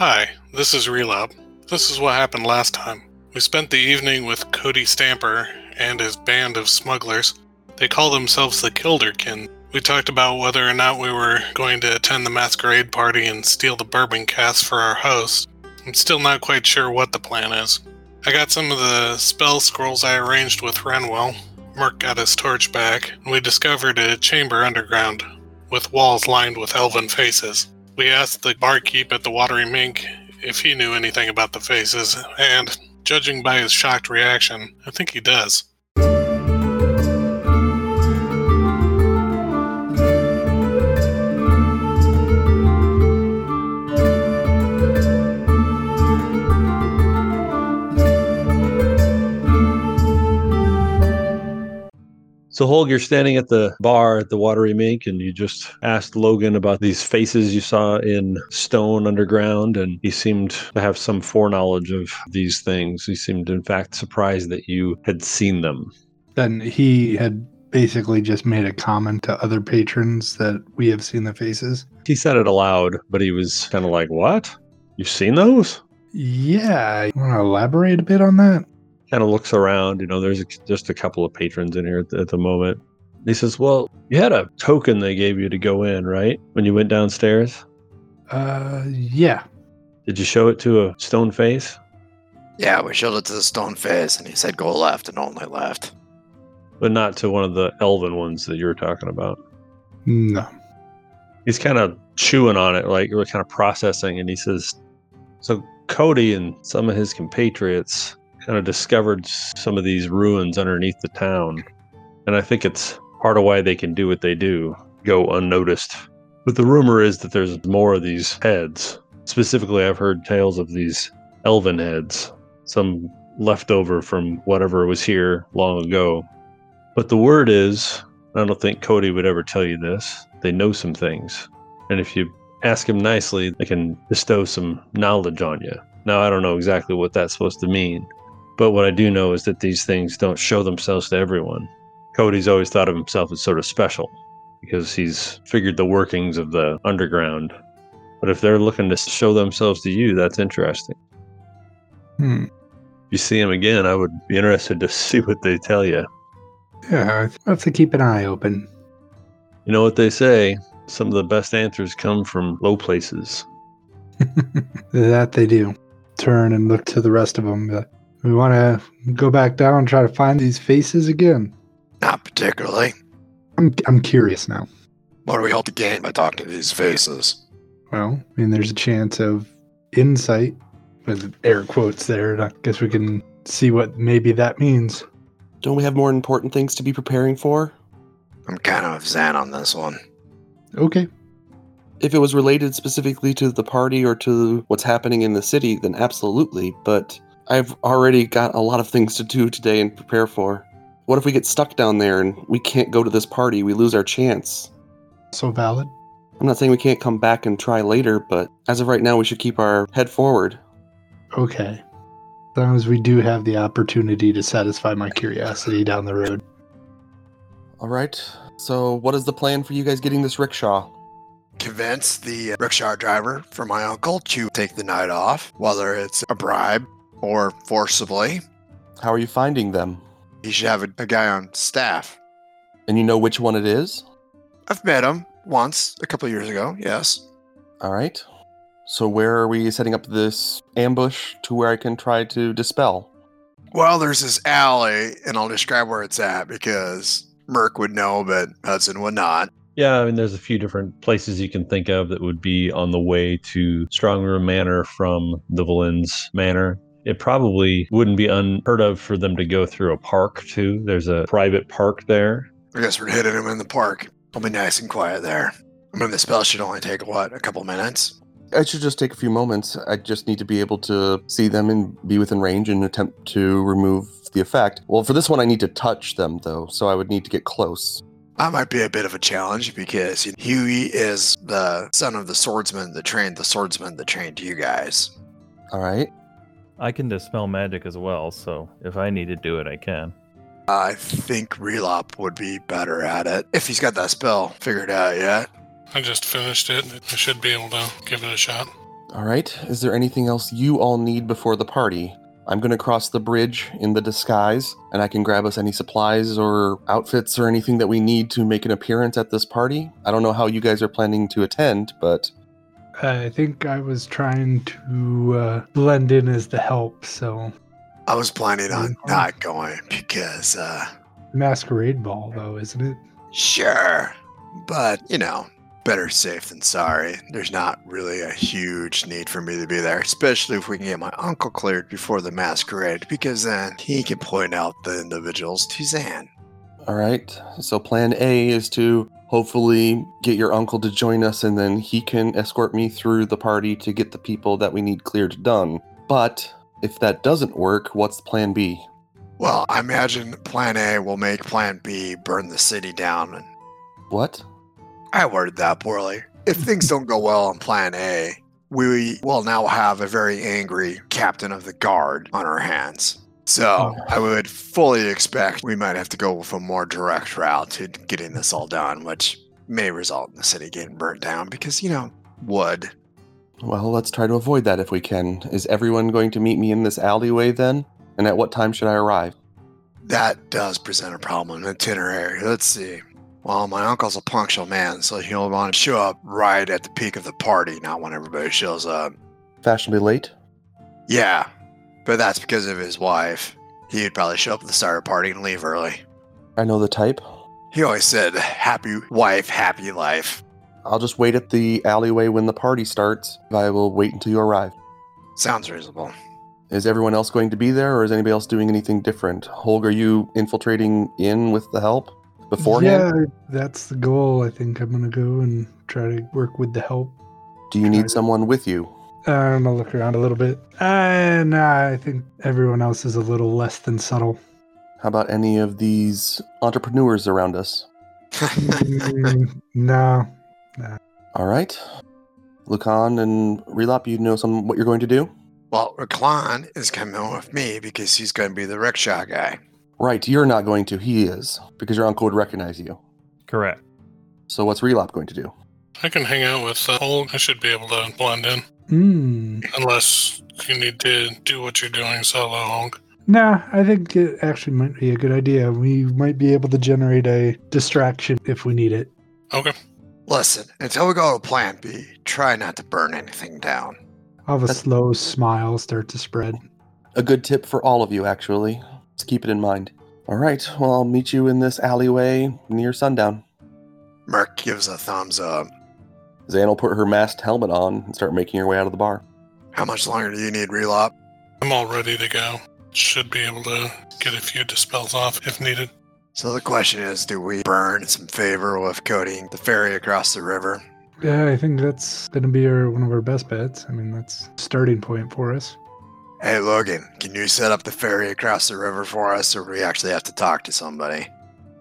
Hi, this is Relop. This is what happened last time. We spent the evening with Cody Stamper and his band of smugglers. They call themselves the Kilderkin. We talked about whether or not we were going to attend the masquerade party and steal the bourbon cask for our host. I'm still not quite sure what the plan is. I got some of the spell scrolls I arranged with Renwell. Merc got his torch back, and we discovered a chamber underground with walls lined with elven faces. We asked the barkeep at the Watery Mink if he knew anything about the faces, and judging by his shocked reaction, I think he does. So, Holg, you're standing at the bar at the Watery Mink, and you just asked Logan about these faces you saw in stone underground, and he seemed to have some foreknowledge of these things. He seemed, in fact, surprised that you had seen them. Then he had basically just made a comment to other patrons that we have seen the faces. He said it aloud, but he was kind of like, What? You've seen those? Yeah, you want to elaborate a bit on that? Kind of looks around. You know, there's a, just a couple of patrons in here at the, at the moment. He says, "Well, you had a token they gave you to go in, right? When you went downstairs." Uh, yeah. Did you show it to a stone face? Yeah, we showed it to the stone face, and he said go left and only left. But not to one of the elven ones that you were talking about. No. He's kind of chewing on it, like we're kind of processing, and he says, "So Cody and some of his compatriots kind of discovered some of these ruins underneath the town. And I think it's part of why they can do what they do, go unnoticed. But the rumor is that there's more of these heads. Specifically, I've heard tales of these elven heads, some leftover from whatever was here long ago. But the word is, I don't think Cody would ever tell you this, they know some things. And if you ask him nicely, they can bestow some knowledge on you. Now, I don't know exactly what that's supposed to mean, but what I do know is that these things don't show themselves to everyone. Cody's always thought of himself as sort of special because he's figured the workings of the underground. But if they're looking to show themselves to you, that's interesting. Hmm. If you see him again, I would be interested to see what they tell you. Yeah, I have to keep an eye open. You know what they say? Some of the best answers come from low places. that they do. Turn and look to the rest of them. We want to go back down and try to find these faces again. Not particularly. I'm I'm curious now. What do we hope to gain by talking to these faces? Well, I mean, there's a chance of insight with air quotes there. and I guess we can see what maybe that means. Don't we have more important things to be preparing for? I'm kind of zen on this one. Okay. If it was related specifically to the party or to what's happening in the city, then absolutely. But I've already got a lot of things to do today and prepare for. What if we get stuck down there and we can't go to this party? We lose our chance. So valid. I'm not saying we can't come back and try later, but as of right now, we should keep our head forward. Okay. As long as we do have the opportunity to satisfy my curiosity down the road. All right. So, what is the plan for you guys getting this rickshaw? Convince the rickshaw driver for my uncle to take the night off, whether it's a bribe or forcibly. How are you finding them? He should have a, a guy on staff. And you know which one it is? I've met him once a couple of years ago, yes. All right. So, where are we setting up this ambush to where I can try to dispel? Well, there's this alley, and I'll describe where it's at because Merc would know, but Hudson would not. Yeah, I mean, there's a few different places you can think of that would be on the way to Strongroom Manor from the Valens Manor. It probably wouldn't be unheard of for them to go through a park too. There's a private park there. I guess we're hitting him in the park. I'll be nice and quiet there. I mean, the spell should only take, what, a couple minutes? It should just take a few moments. I just need to be able to see them and be within range and attempt to remove the effect. Well, for this one, I need to touch them, though, so I would need to get close. That might be a bit of a challenge because Huey is the son of the swordsman that trained the swordsman that trained you guys. All right. I can dispel magic as well, so if I need to do it, I can. I think Relop would be better at it if he's got that spell figured out yet. I just finished it. I should be able to give it a shot. All right. Is there anything else you all need before the party? I'm going to cross the bridge in the disguise, and I can grab us any supplies or outfits or anything that we need to make an appearance at this party. I don't know how you guys are planning to attend, but I think I was trying to uh, blend in as the help, so I was planning on not going because, uh, masquerade ball though, isn't it? sure, but you know, better safe than sorry. There's not really a huge need for me to be there, especially if we can get my uncle cleared before the masquerade, because then he can point out the individuals to Zan. all right. So plan A is to hopefully get your uncle to join us, and then he can escort me through the party to get the people that we need cleared done. But if that doesn't work, what's plan B? Well, I imagine Plan A will make Plan B burn the city down, and What? I worded that poorly. If things don't go well on Plan A, we will now have a very angry captain of the guard on our hands. So I would fully expect we might have to go with a more direct route to getting this all done, which may result in the city getting burnt down because, you know, wood. Well, let's try to avoid that if we can. Is everyone going to meet me in this alleyway then? And at what time should I arrive? That does present a problem in the itinerary. Let's see. Well, my uncle's a punctual man, so he'll want to show up right at the peak of the party, not when everybody shows up. Fashionably late? Yeah, but that's because of his wife. He'd probably show up at the start of the party and leave early. I know the type. He always said, happy wife, happy life. I'll just wait at the alleyway when the party starts. I will wait until you arrive. Sounds reasonable. Is everyone else going to be there, or is anybody else doing anything different? Holg, are you infiltrating in with the help beforehand? Yeah, that's the goal. I think I'm gonna go and try to work with the help. Do you need someone with you? I'm gonna look around a little bit. Uh, nah, I think everyone else is a little less than subtle. How about any of these entrepreneurs around us? Mm, no, All right. Lucan and Relop, you know some what you're going to do? well, Reclan is coming with me because he's going to be the rickshaw guy. Right, you're not going to. He is, because your uncle would recognize you. Correct. So what's Relop going to do? I can hang out with uh, Holg. I should be able to blend in. Hmm. Unless you need to do what you're doing solo, Holg. Nah, I think it actually might be a good idea. We might be able to generate a distraction if we need it. Okay. Listen, until we go to Plan B, try not to burn anything down. I'll have a That's- slow smile start to spread. A good tip for all of you, actually. Let's keep it in mind. All right, well, I'll meet you in this alleyway near sundown. Merc gives a thumbs up. Zan will put her masked helmet on and start making her way out of the bar. How much longer do you need, Relop? I'm all ready to go. Should be able to get a few dispels off if needed. So the question is, do we burn some favor with coating the ferry across the river? Yeah, I think that's gonna be our one of our best bets. I mean, that's a starting point for us. Hey, Logan, can you set up the ferry across the river for us, or do we actually have to talk to somebody?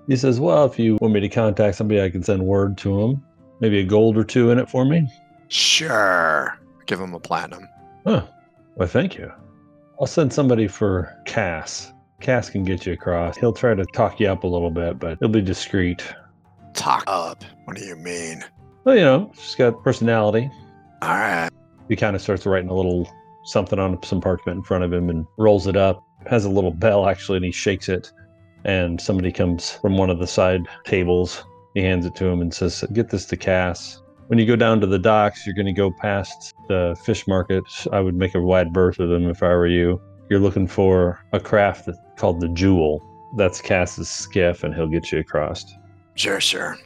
He says, Well, if you want me to contact somebody, I can send word to him. Maybe a gold or two in it for me. Sure. Give him a platinum. Huh. Well, thank you. I'll send somebody for Cass. Cass can get you across. He'll try to talk you up a little bit, but he'll be discreet. Talk up. What do you mean? Well, you know, she's got personality. All right. He kind of starts writing a little something on some parchment in front of him and rolls it up. Has a little bell actually, and he shakes it. And somebody comes from one of the side tables. He hands it to him and says, "Get this to Cass. When you go down to the docks, you're going to go past the fish market. I would make a wide berth of them if I were you. You're looking for a craft that, called the Jewel. That's Cass's skiff, and he'll get you across." Sure, sure.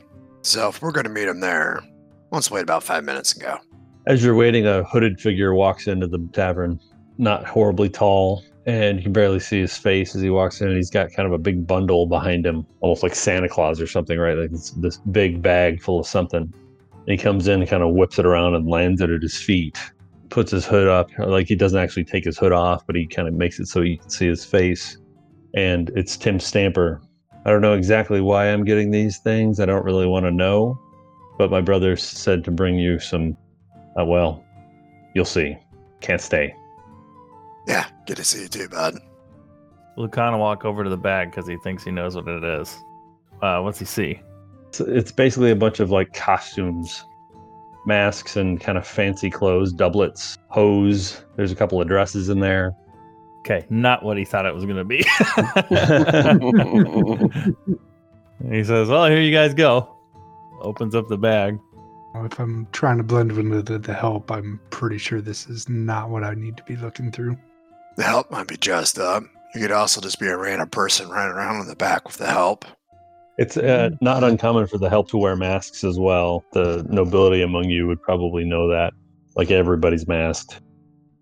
So if we're going to meet him there, let's wait about five minutes and go. As you're waiting, a hooded figure walks into the tavern, not horribly tall, and you can barely see his face as he walks in. And he's got kind of a big bundle behind him, almost like Santa Claus or something, right? Like this, this big bag full of something. And he comes in and kind of whips it around and lands it at his feet, puts his hood up. Like he doesn't actually take his hood off, but he kind of makes it so you can see his face. And it's Tim Stamper. I don't know exactly why I'm getting these things. I don't really want to know. But my brother said to bring you some uh, well, you'll see. Can't stay. Yeah, good to see you too, bud. Lucan will walk over to the bag because he thinks he knows what it is. Uh, what's he see? It's, it's basically a bunch of like costumes. masks and kind of fancy clothes, doublets, hose. There's a couple of dresses in there. Okay, not what he thought it was going to be. he says, "Well, here you guys go." Opens up the bag. If I'm trying to blend with the, the help, I'm pretty sure this is not what I need to be looking through. The help might be dressed up. You could also just be a random person running around in the back with the help. It's uh, not uncommon for the help to wear masks as well. The nobility among you would probably know that. Like everybody's masked.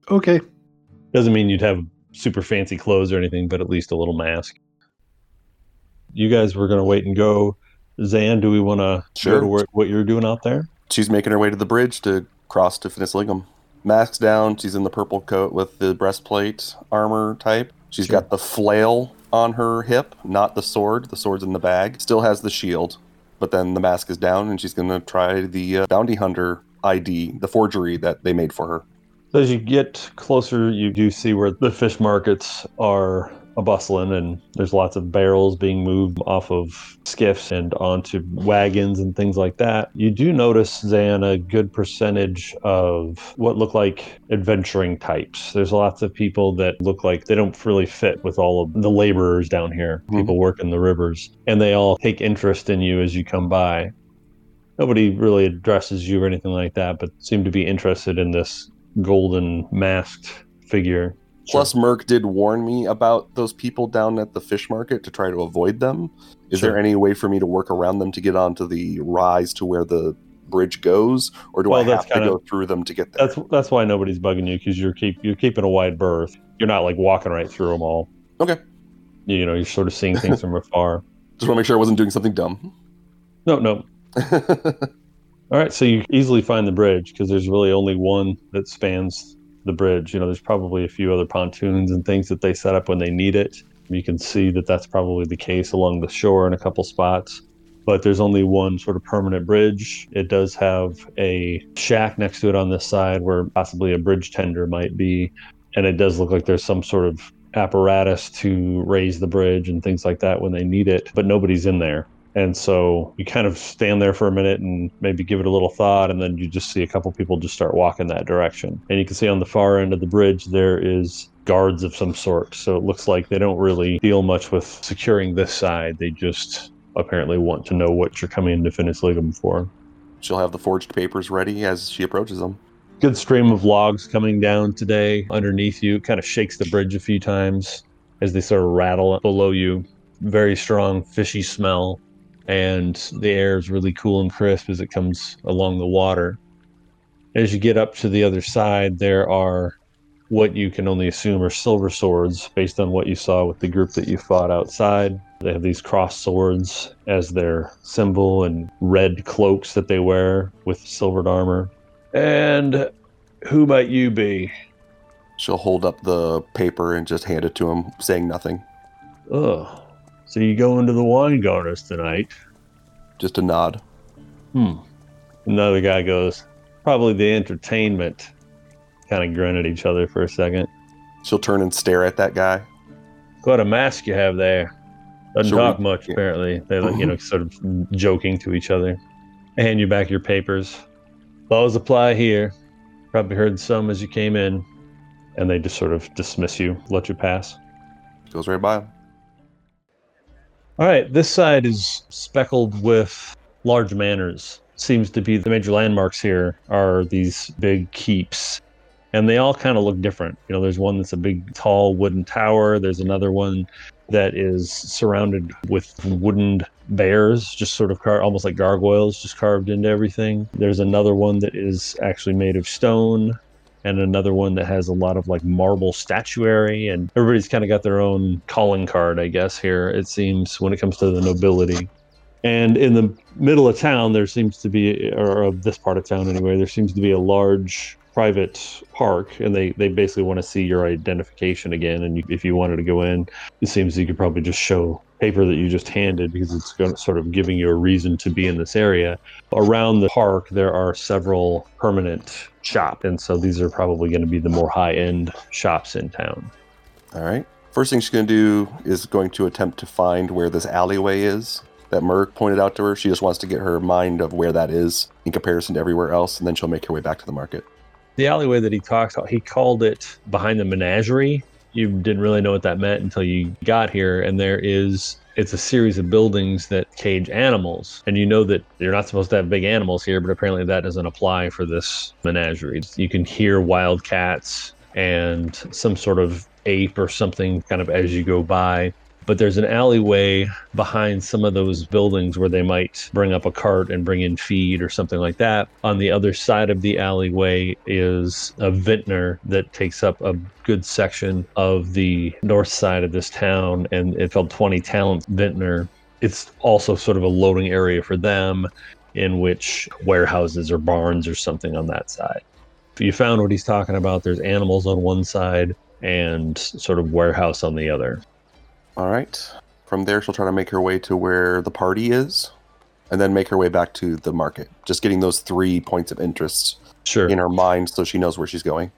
Okay. Doesn't mean you'd have super fancy clothes or anything, but at least a little mask. You guys were going to wait and go. Zan, do we want to Sure. to work, what you're doing out there? She's making her way to the bridge to cross to Finis Lignum. Mask's down. She's in the purple coat with the breastplate armor type. She's Sure. got the flail on her hip, not the sword. The sword's in the bag. Still has the shield, but then the mask is down, and she's going to try the uh, bounty hunter ID, the forgery that they made for her. So as you get closer, you do see where the fish markets are a bustling, and there's lots of barrels being moved off of skiffs and onto wagons and things like that. You do notice, Zan, a good percentage of what look like adventuring types. There's lots of people that look like they don't really fit with all of the laborers down here, Mhm. people working the rivers, and they all take interest in you as you come by. Nobody really addresses you or anything like that, but seem to be interested in this golden masked figure. Plus, Merc did warn me about those people down at the fish market to try to avoid them. Is Sure. there any way for me to work around them to get onto the rise to where the bridge goes, or do Well, I have to kinda- go through them to get there? That's that's why nobody's bugging you because you're keep you're keeping a wide berth. You're not like walking right through them all. Okay. You know, you're sort of seeing things from afar. Just want to make sure I wasn't doing something dumb. No, no. All right, so you easily find the bridge because there's really only one that spans the bridge. You know, there's probably a few other pontoons and things that they set up when they need it. You can see that that's probably the case along the shore in a couple spots. But there's only one sort of permanent bridge. It does have a shack next to it on this side where possibly a bridge tender might be. And it does look like there's some sort of apparatus to raise the bridge and things like that when they need it, but nobody's in there. And so you kind of stand there for a minute and maybe give it a little thought, and then you just see a couple people just start walking that direction. And you can see on the far end of the bridge there is guards of some sort. So it looks like they don't really deal much with securing this side. They just apparently want to know what you're coming into Finis Lignum for. She'll have the forged papers ready as she approaches them. Good stream of logs coming down today underneath you. It Kind of shakes the bridge a few times as they sort of rattle below you. Very strong fishy smell and the air is really cool and crisp as it comes along the water. As you get up to the other side, there are what you can only assume are silver swords based on what you saw with the group that you fought outside. They have these cross swords as their symbol and red cloaks that they wear with silvered armor. And who might you be? She'll hold up the paper and just hand it to him, saying nothing. Oh, so you go into the Weingarners tonight? Just a nod. Hmm. Another guy goes, probably the entertainment. Kind of grin at each other for a second. She'll turn and stare at that guy. What a mask you have there. Doesn't Shall talk we- much, yeah. apparently. They're, like, you know, sort of joking to each other. I hand you back your papers. Laws apply here. Probably heard some as you came in. And they just sort of dismiss you, let you pass. Goes right by him. All right, this side is speckled with large manors. Seems to be the major landmarks here are these big keeps. And they all kind of look different. You know, there's one that's a big, tall wooden tower. There's another one that is surrounded with wooden bears, just sort of car- almost like gargoyles, just carved into everything. There's another one that is actually made of stone, and another one that has a lot of like marble statuary. And everybody's kind of got their own calling card, I guess, here, it seems, when it comes to the nobility. And in the middle of town, there seems to be, or of this part of town anyway, there seems to be a large private park, and they, they basically want to see your identification again. And you, if you wanted to go in, it seems you could probably just show paper that you just handed because it's going to sort of giving you a reason to be in this area. Around the park, there are several permanent shops, and so these are probably going to be the more high end shops in town. All right. First thing she's going to do is going to attempt to find where this alleyway is. that Merc pointed out to her. She just wants to get her mind of where that is in comparison to everywhere else, and then she'll make her way back to the market. The alleyway that he about, he called it behind the menagerie. You didn't really know what that meant until you got here, and there is it's a series of buildings that cage animals. And you know that you're not supposed to have big animals here, but apparently that doesn't apply for this menagerie. You can hear wild cats and some sort of ape or something kind of as you go by. But there's an alleyway behind some of those buildings where they might bring up a cart and bring in feed or something like that. On the other side of the alleyway is a vintner that takes up a good section of the north side of this town, and it's called 20 Talent Vintner. It's also sort of a loading area for them, in which warehouses or barns or something on that side. If you found what he's talking about, there's animals on one side and sort of warehouse on the other. All right. From there, she'll try to make her way to where the party is, and then make her way back to the market. Just getting those three points of interest Sure. in her mind, so she knows where she's going.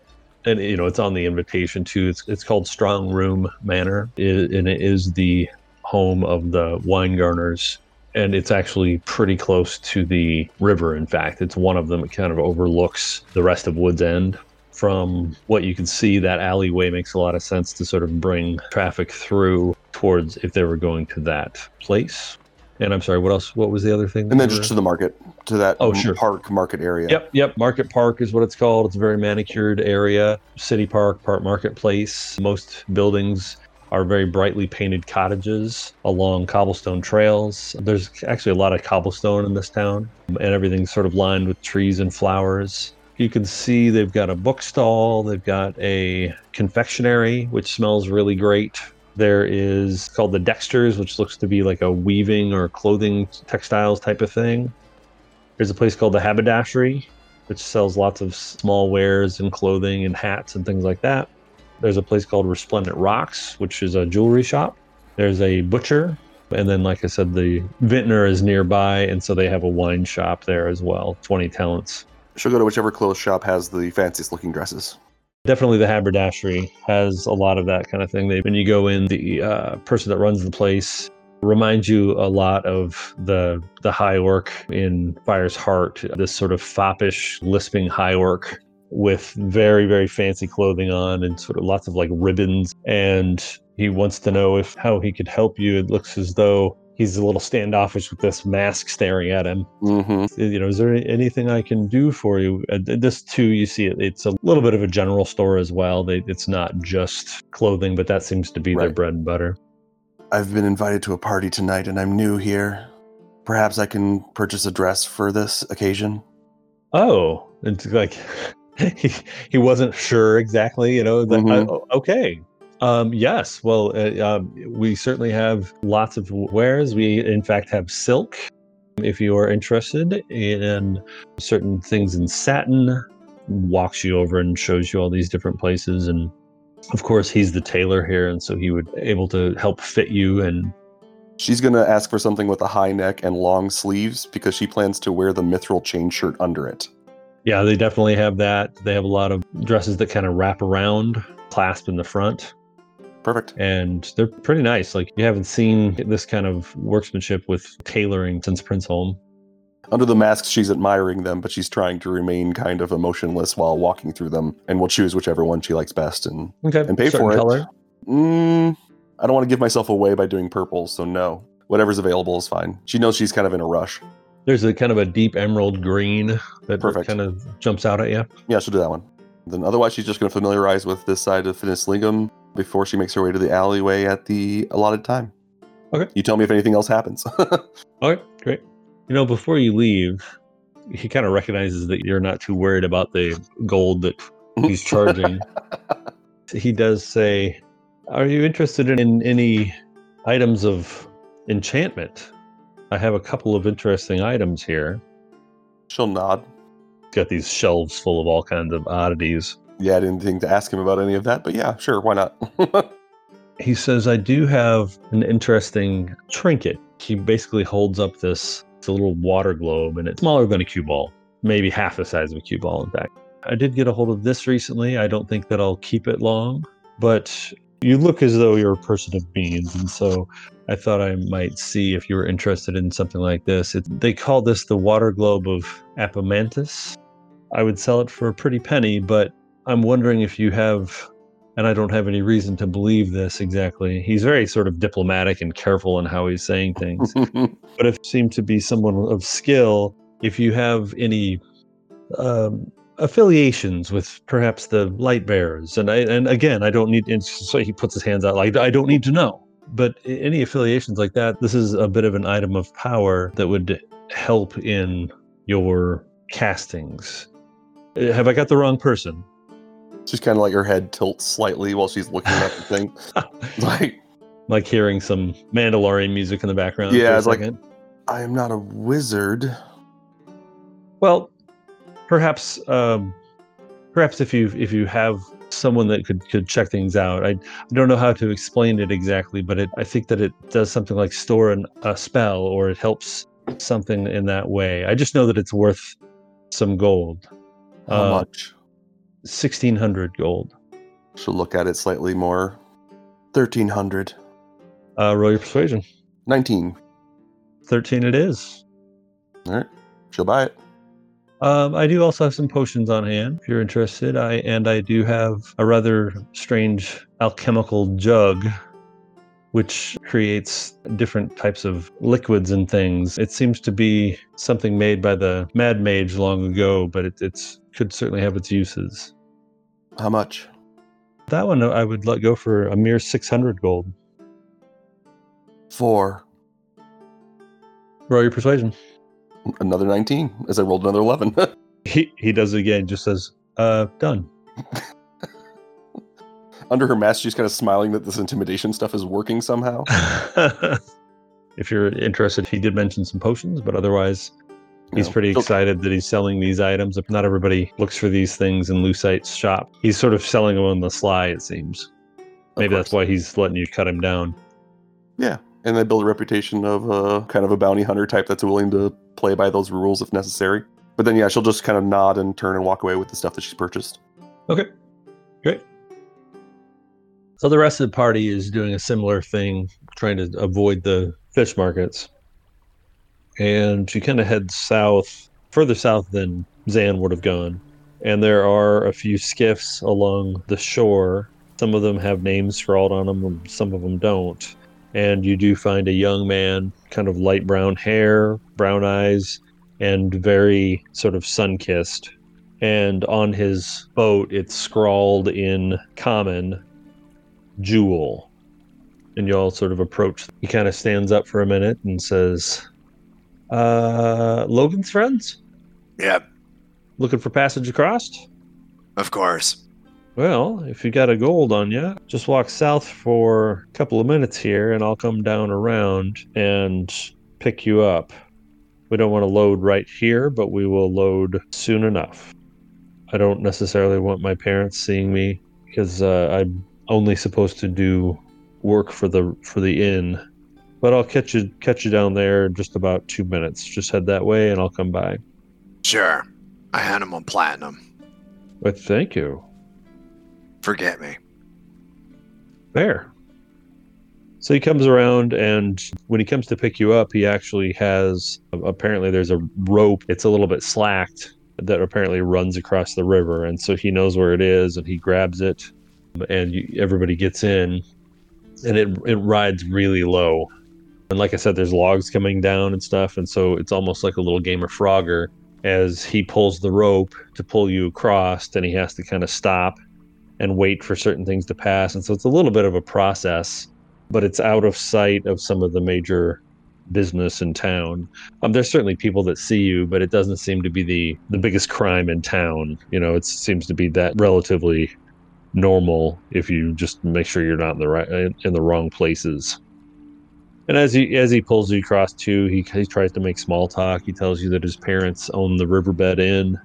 and you know it's on the invitation too. It's it's called Strong Room Manor, and it is the home of the Weingarners, and it's actually pretty close to the river. In fact, it's one of them. It kind of overlooks the rest of Woods End. From what you can see, that alleyway makes a lot of sense to sort of bring traffic through towards if they were going to that place. And I'm sorry, what else? What was the other thing? And then just to the market, to that Oh, sure. park market area. Yep, yep. Market Park is what it's called. It's a very manicured area. City Park, Park Marketplace. Most buildings are very brightly painted cottages along cobblestone trails. There's actually a lot of cobblestone in this town, and everything's sort of lined with trees and flowers. You can see they've got a bookstall, they've got a confectionery, which smells really great. There is called the Dexters, which looks to be like a weaving or clothing textiles type of thing. There's a place called the Haberdashery, which sells lots of small wares and clothing and hats and things like that. There's a place called Resplendent Rocks, which is a jewelry shop. There's a butcher. And then, like I said, the vintner is nearby. And so they have a wine shop there as well 20 talents. She'll go to whichever clothes shop has the fanciest looking dresses. Definitely the haberdashery has a lot of that kind of thing. They, when you go in, the uh, person that runs the place reminds you a lot of the the high orc in Fire's Heart, this sort of foppish, lisping high orc with very, very fancy clothing on and sort of lots of like ribbons. And he wants to know if how he could help you. It looks as though he's a little standoffish with this mask staring at him Mm-hmm. you know, is there anything I can do for you? Uh, this too, you see, it, it's a little bit of a general store as well. They, it's not just clothing, but that seems to be their bread and butter. I've been invited to a party tonight and I'm new here. Perhaps I can purchase a dress for this occasion. Oh, it's like he, he wasn't sure exactly, you know. That, Mhm. uh, okay. Um, yes. Well, uh, um, we certainly have lots of wares. We, in fact, have silk. If you are interested in certain things in satin, walks you over and shows you all these different places. And of course, he's the tailor here, and so he would able to help fit you. And She's going to ask for something with a high neck and long sleeves because she plans to wear the mithril chain shirt under it. yeah, they definitely have that. They have a lot of dresses that kind of wrap around, clasp in the front. Perfect. and they're pretty nice. Like you haven't seen this kind of workmanship with tailoring since Prince Holm. Under the mask, she's admiring them, but she's trying to remain kind of emotionless while walking through them and will choose whichever one she likes best. And Okay, And pay certain for it. Color. mm, I don't want to give myself away by doing purple, so no. Whatever's available is fine. She knows she's kind of in a rush. There's a kind of a deep emerald green that Perfect. kind of jumps out at you. Yeah, she'll do that one. Then otherwise, she's just going to familiarize with this side of Finis Lignum before she makes her way to the alleyway at the allotted time. Okay. You tell me if anything else happens. Okay, great. You know, before you leave, he kind of recognizes that you're not too worried about the gold that he's charging. he does say, Are you interested in any items of enchantment? I have a couple of interesting items here. She'll nod. Got these shelves full of all kinds of oddities. Yeah, I didn't think to ask him about any of that, but yeah, sure, why not? He says, I do have an interesting trinket. He basically holds up this a little water globe and it's smaller than a cue ball, maybe half the size of a cue ball, in fact. I did get a hold of this recently. I don't think that I'll keep it long, but You look as though you're a person of means, and so I thought I might see if you were interested in something like this. It, they call this the water globe of Apomantus. I would sell it for a pretty penny, but I'm wondering if you have, and I don't have any reason to believe this exactly. He's very sort of diplomatic and careful in how he's saying things. but if you seem to be someone of skill, if you have any um, affiliations with perhaps the light bearers, and I, and again, I don't need. And so he puts his hands out like I don't need to know. But any affiliations like that, this is a bit of an item of power that would help in your castings. Uh, Have I got the wrong person? She's kind of like her head tilts slightly while she's looking at the thing. Like, like hearing some Mandalorian music in the background. Yeah, it's like- I am not a wizard. Well, perhaps, um, perhaps if you if you have someone that could could check things out, I, I don't know how to explain it exactly, but it I think that it does something like store an, a spell or it helps something in that way. I just know that it's worth some gold, How Uh, much? Sixteen hundred gold. She'll look at it slightly more. 1300. Uh, roll your persuasion. 19. Thirteen, it is. All right. She'll buy it. Um, I do also have some potions on hand if you're interested. I and I do have a rather strange alchemical jug, which creates different types of liquids and things. It seems to be something made by the Mad Mage long ago, but it it's could certainly have its uses. How much? That one I would let go for a mere six hundred gold. Four. Roll your persuasion. Another 19 as I rolled another 11. He he does it again. Just says, "Uh, done." Under her mask, she's kind of smiling that this intimidation stuff is working somehow. if you're interested, he did mention some potions, but otherwise, he's know, pretty excited that he's selling these items. If not everybody looks for these things in Lucite's shop, he's sort of selling them on the sly. It seems. Maybe that's why he's letting you cut him down. Yeah. And they build a reputation of uh, kind of a bounty hunter type that's willing to play by those rules if necessary. But then, yeah, she'll just kind of nod and turn and walk away with the stuff that she's purchased. Okay, great. So the rest of the party is doing a similar thing, trying to avoid the fish markets. And she kind of heads south, further south than Zan would have gone. And there are a few skiffs along the shore. Some of them have names scrawled on them, and some of them don't. And you do find a young man, kind of light brown hair, brown eyes, and very sort of sun kissed and on his boat it's scrawled in common jewel and you all sort of approach he kind of stands up for a minute and says uh logan's friends? Yep, looking for passage across? Of course. well if you got a gold on you just walk south for a couple of minutes here and i'll come down around and pick you up. We don't want to load right here but we will load soon enough. I don't necessarily want my parents seeing me because uh, I'm only supposed to do work for the for the inn. But I'll catch you catch you down there in just about two minutes. Just head that way, and I'll come by. Sure. I hand him on platinum. But thank you. Forget me. There. So he comes around, and when he comes to pick you up, he actually has apparently there's a rope. It's a little bit slacked that apparently runs across the river, and so he knows where it is, and he grabs it, and you, everybody gets in, and it it rides really low. And like I said, there's logs coming down and stuff, and so it's almost like a little game of Frogger as he pulls the rope to pull you across, and he has to kind of stop and wait for certain things to pass. And so it's a little bit of a process, but it's out of sight of some of the major business in town. Um, there's certainly people that see you, but it doesn't seem to be the the biggest crime in town. You know, it seems to be that relatively normal if you just make sure you're not in the right in the wrong places. And as he as he pulls you across too, he he tries to make small talk. He tells you that his parents own the Riverbed Inn,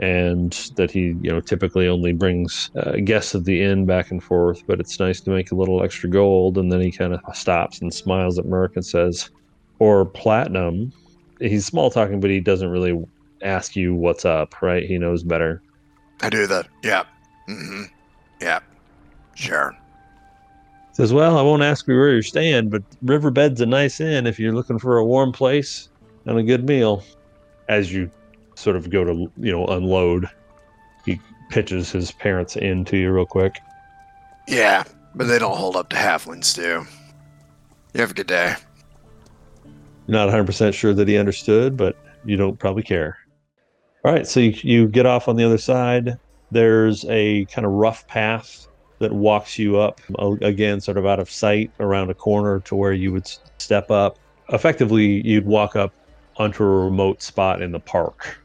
and that he you know typically only brings uh, guests of the inn back and forth. But it's nice to make a little extra gold. And then he kind of stops and smiles at Merc and says, "Or platinum." He's small talking, but he doesn't really ask you what's up. Right? He knows better. I do that. Yeah. Mm-hmm. Yep. Sure. Says, well, I won't ask you where you're staying, but Riverbed's a nice inn if you're looking for a warm place and a good meal. As you sort of go to, you know, unload, he pitches his parents in to you real quick. Yeah, but they don't hold up to halflings do. You have a good day. Not 100% sure that he understood, but you don't probably care. All right, so you, you get off on the other side. There's a kind of rough path that walks you up, again, sort of out of sight around a corner to where you would step up. Effectively, you'd walk up onto a remote spot in the park.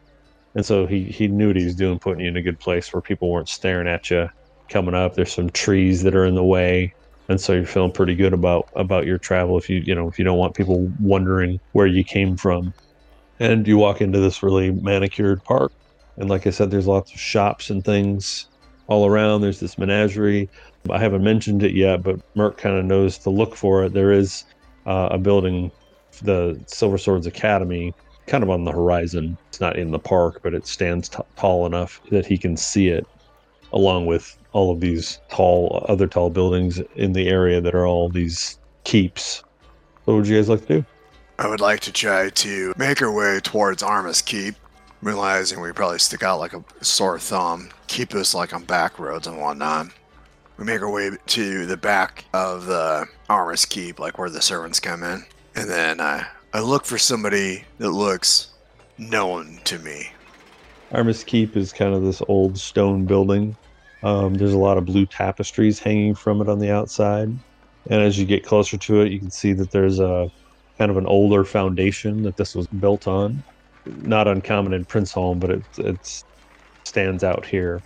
And so he, he knew what he was doing, putting you in a good place where people weren't staring at you coming up. There's some trees that are in the way. And so you're feeling pretty good about about your travel if you you know if you don't want people wondering where you came from. And you walk into this really manicured park. And like I said, there's lots of shops and things all around. There's this menagerie. I haven't mentioned it yet, but Merc kind of knows to look for it. There is uh, a building, the Silver Swords Academy, kind of on the horizon. It's not in the park, but it stands t- tall enough that he can see it, along with all of these tall, other tall buildings in the area that are all these keeps. What would you guys like to do? I would like to try to make our way towards Armas Keep, realizing we probably stick out like a sore thumb, keep us like on back roads and whatnot. We make our way to the back of the Armus Keep, like where the servants come in, and then I, I look for somebody that looks known to me. Armis Keep is kind of this old stone building. Um, there's a lot of blue tapestries hanging from it on the outside. And as you get closer to it, you can see that there's a kind of an older foundation that this was built on. Not uncommon in Princeholm, but it it's, stands out here.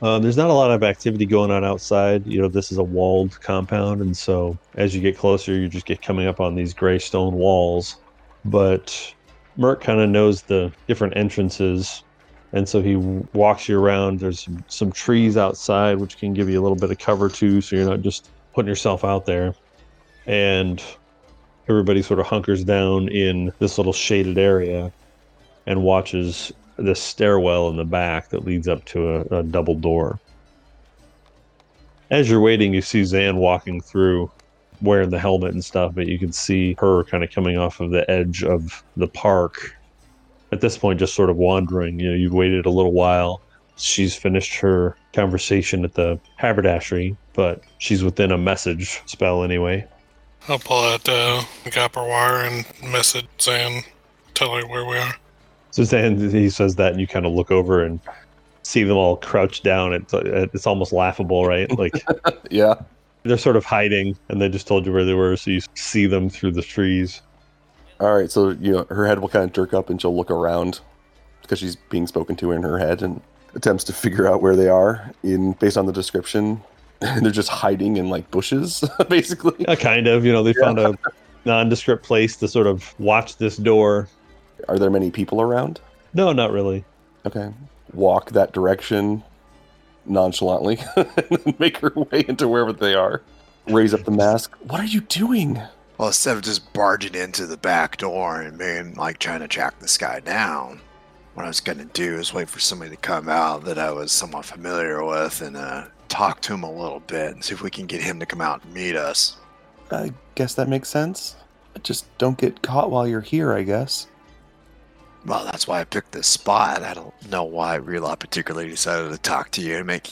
Uh, there's not a lot of activity going on outside. You know, this is a walled compound, and so as you get closer, you just get coming up on these gray stone walls. But Merc kind of knows the different entrances and so he walks you around. There's some, some trees outside, which can give you a little bit of cover too, so you're not just putting yourself out there. And everybody sort of hunkers down in this little shaded area and watches this stairwell in the back that leads up to a, a double door. As you're waiting, you see Zan walking through wearing the helmet and stuff, but you can see her kind of coming off of the edge of the park at this point just sort of wandering. You know, you've waited a little while. She's finished her conversation at the haberdashery, but she's within a message spell anyway. I'll pull out uh, the copper wire and message Zan, tell her where we are. So then he says that, and you kind of look over and see them all crouched down. It's uh, it's almost laughable, right? Like Yeah. they're sort of hiding, and they just told you where they were, so you see them through the trees. All right. So you know, her head will kind of jerk up, and she'll look around because she's being spoken to in her head, and attempts to figure out where they are in based on the description. And they're just hiding in like bushes, basically. Yeah, kind of. You know, they found a nondescript place to sort of watch this door. Are there many people around? No, not really. Okay. Walk that direction nonchalantly and make her way into wherever they are. Raise up the mask. What are you doing? Well, instead of just barging into the back door and being like trying to track this guy down, what I was going to do is wait for somebody to come out that I was somewhat familiar with and uh, talk to him a little bit and see if we can get him to come out and meet us. I guess that makes sense. Just don't get caught while you're here, I guess. Well, that's why I picked this spot. I don't know why Relop particularly decided to talk to you and make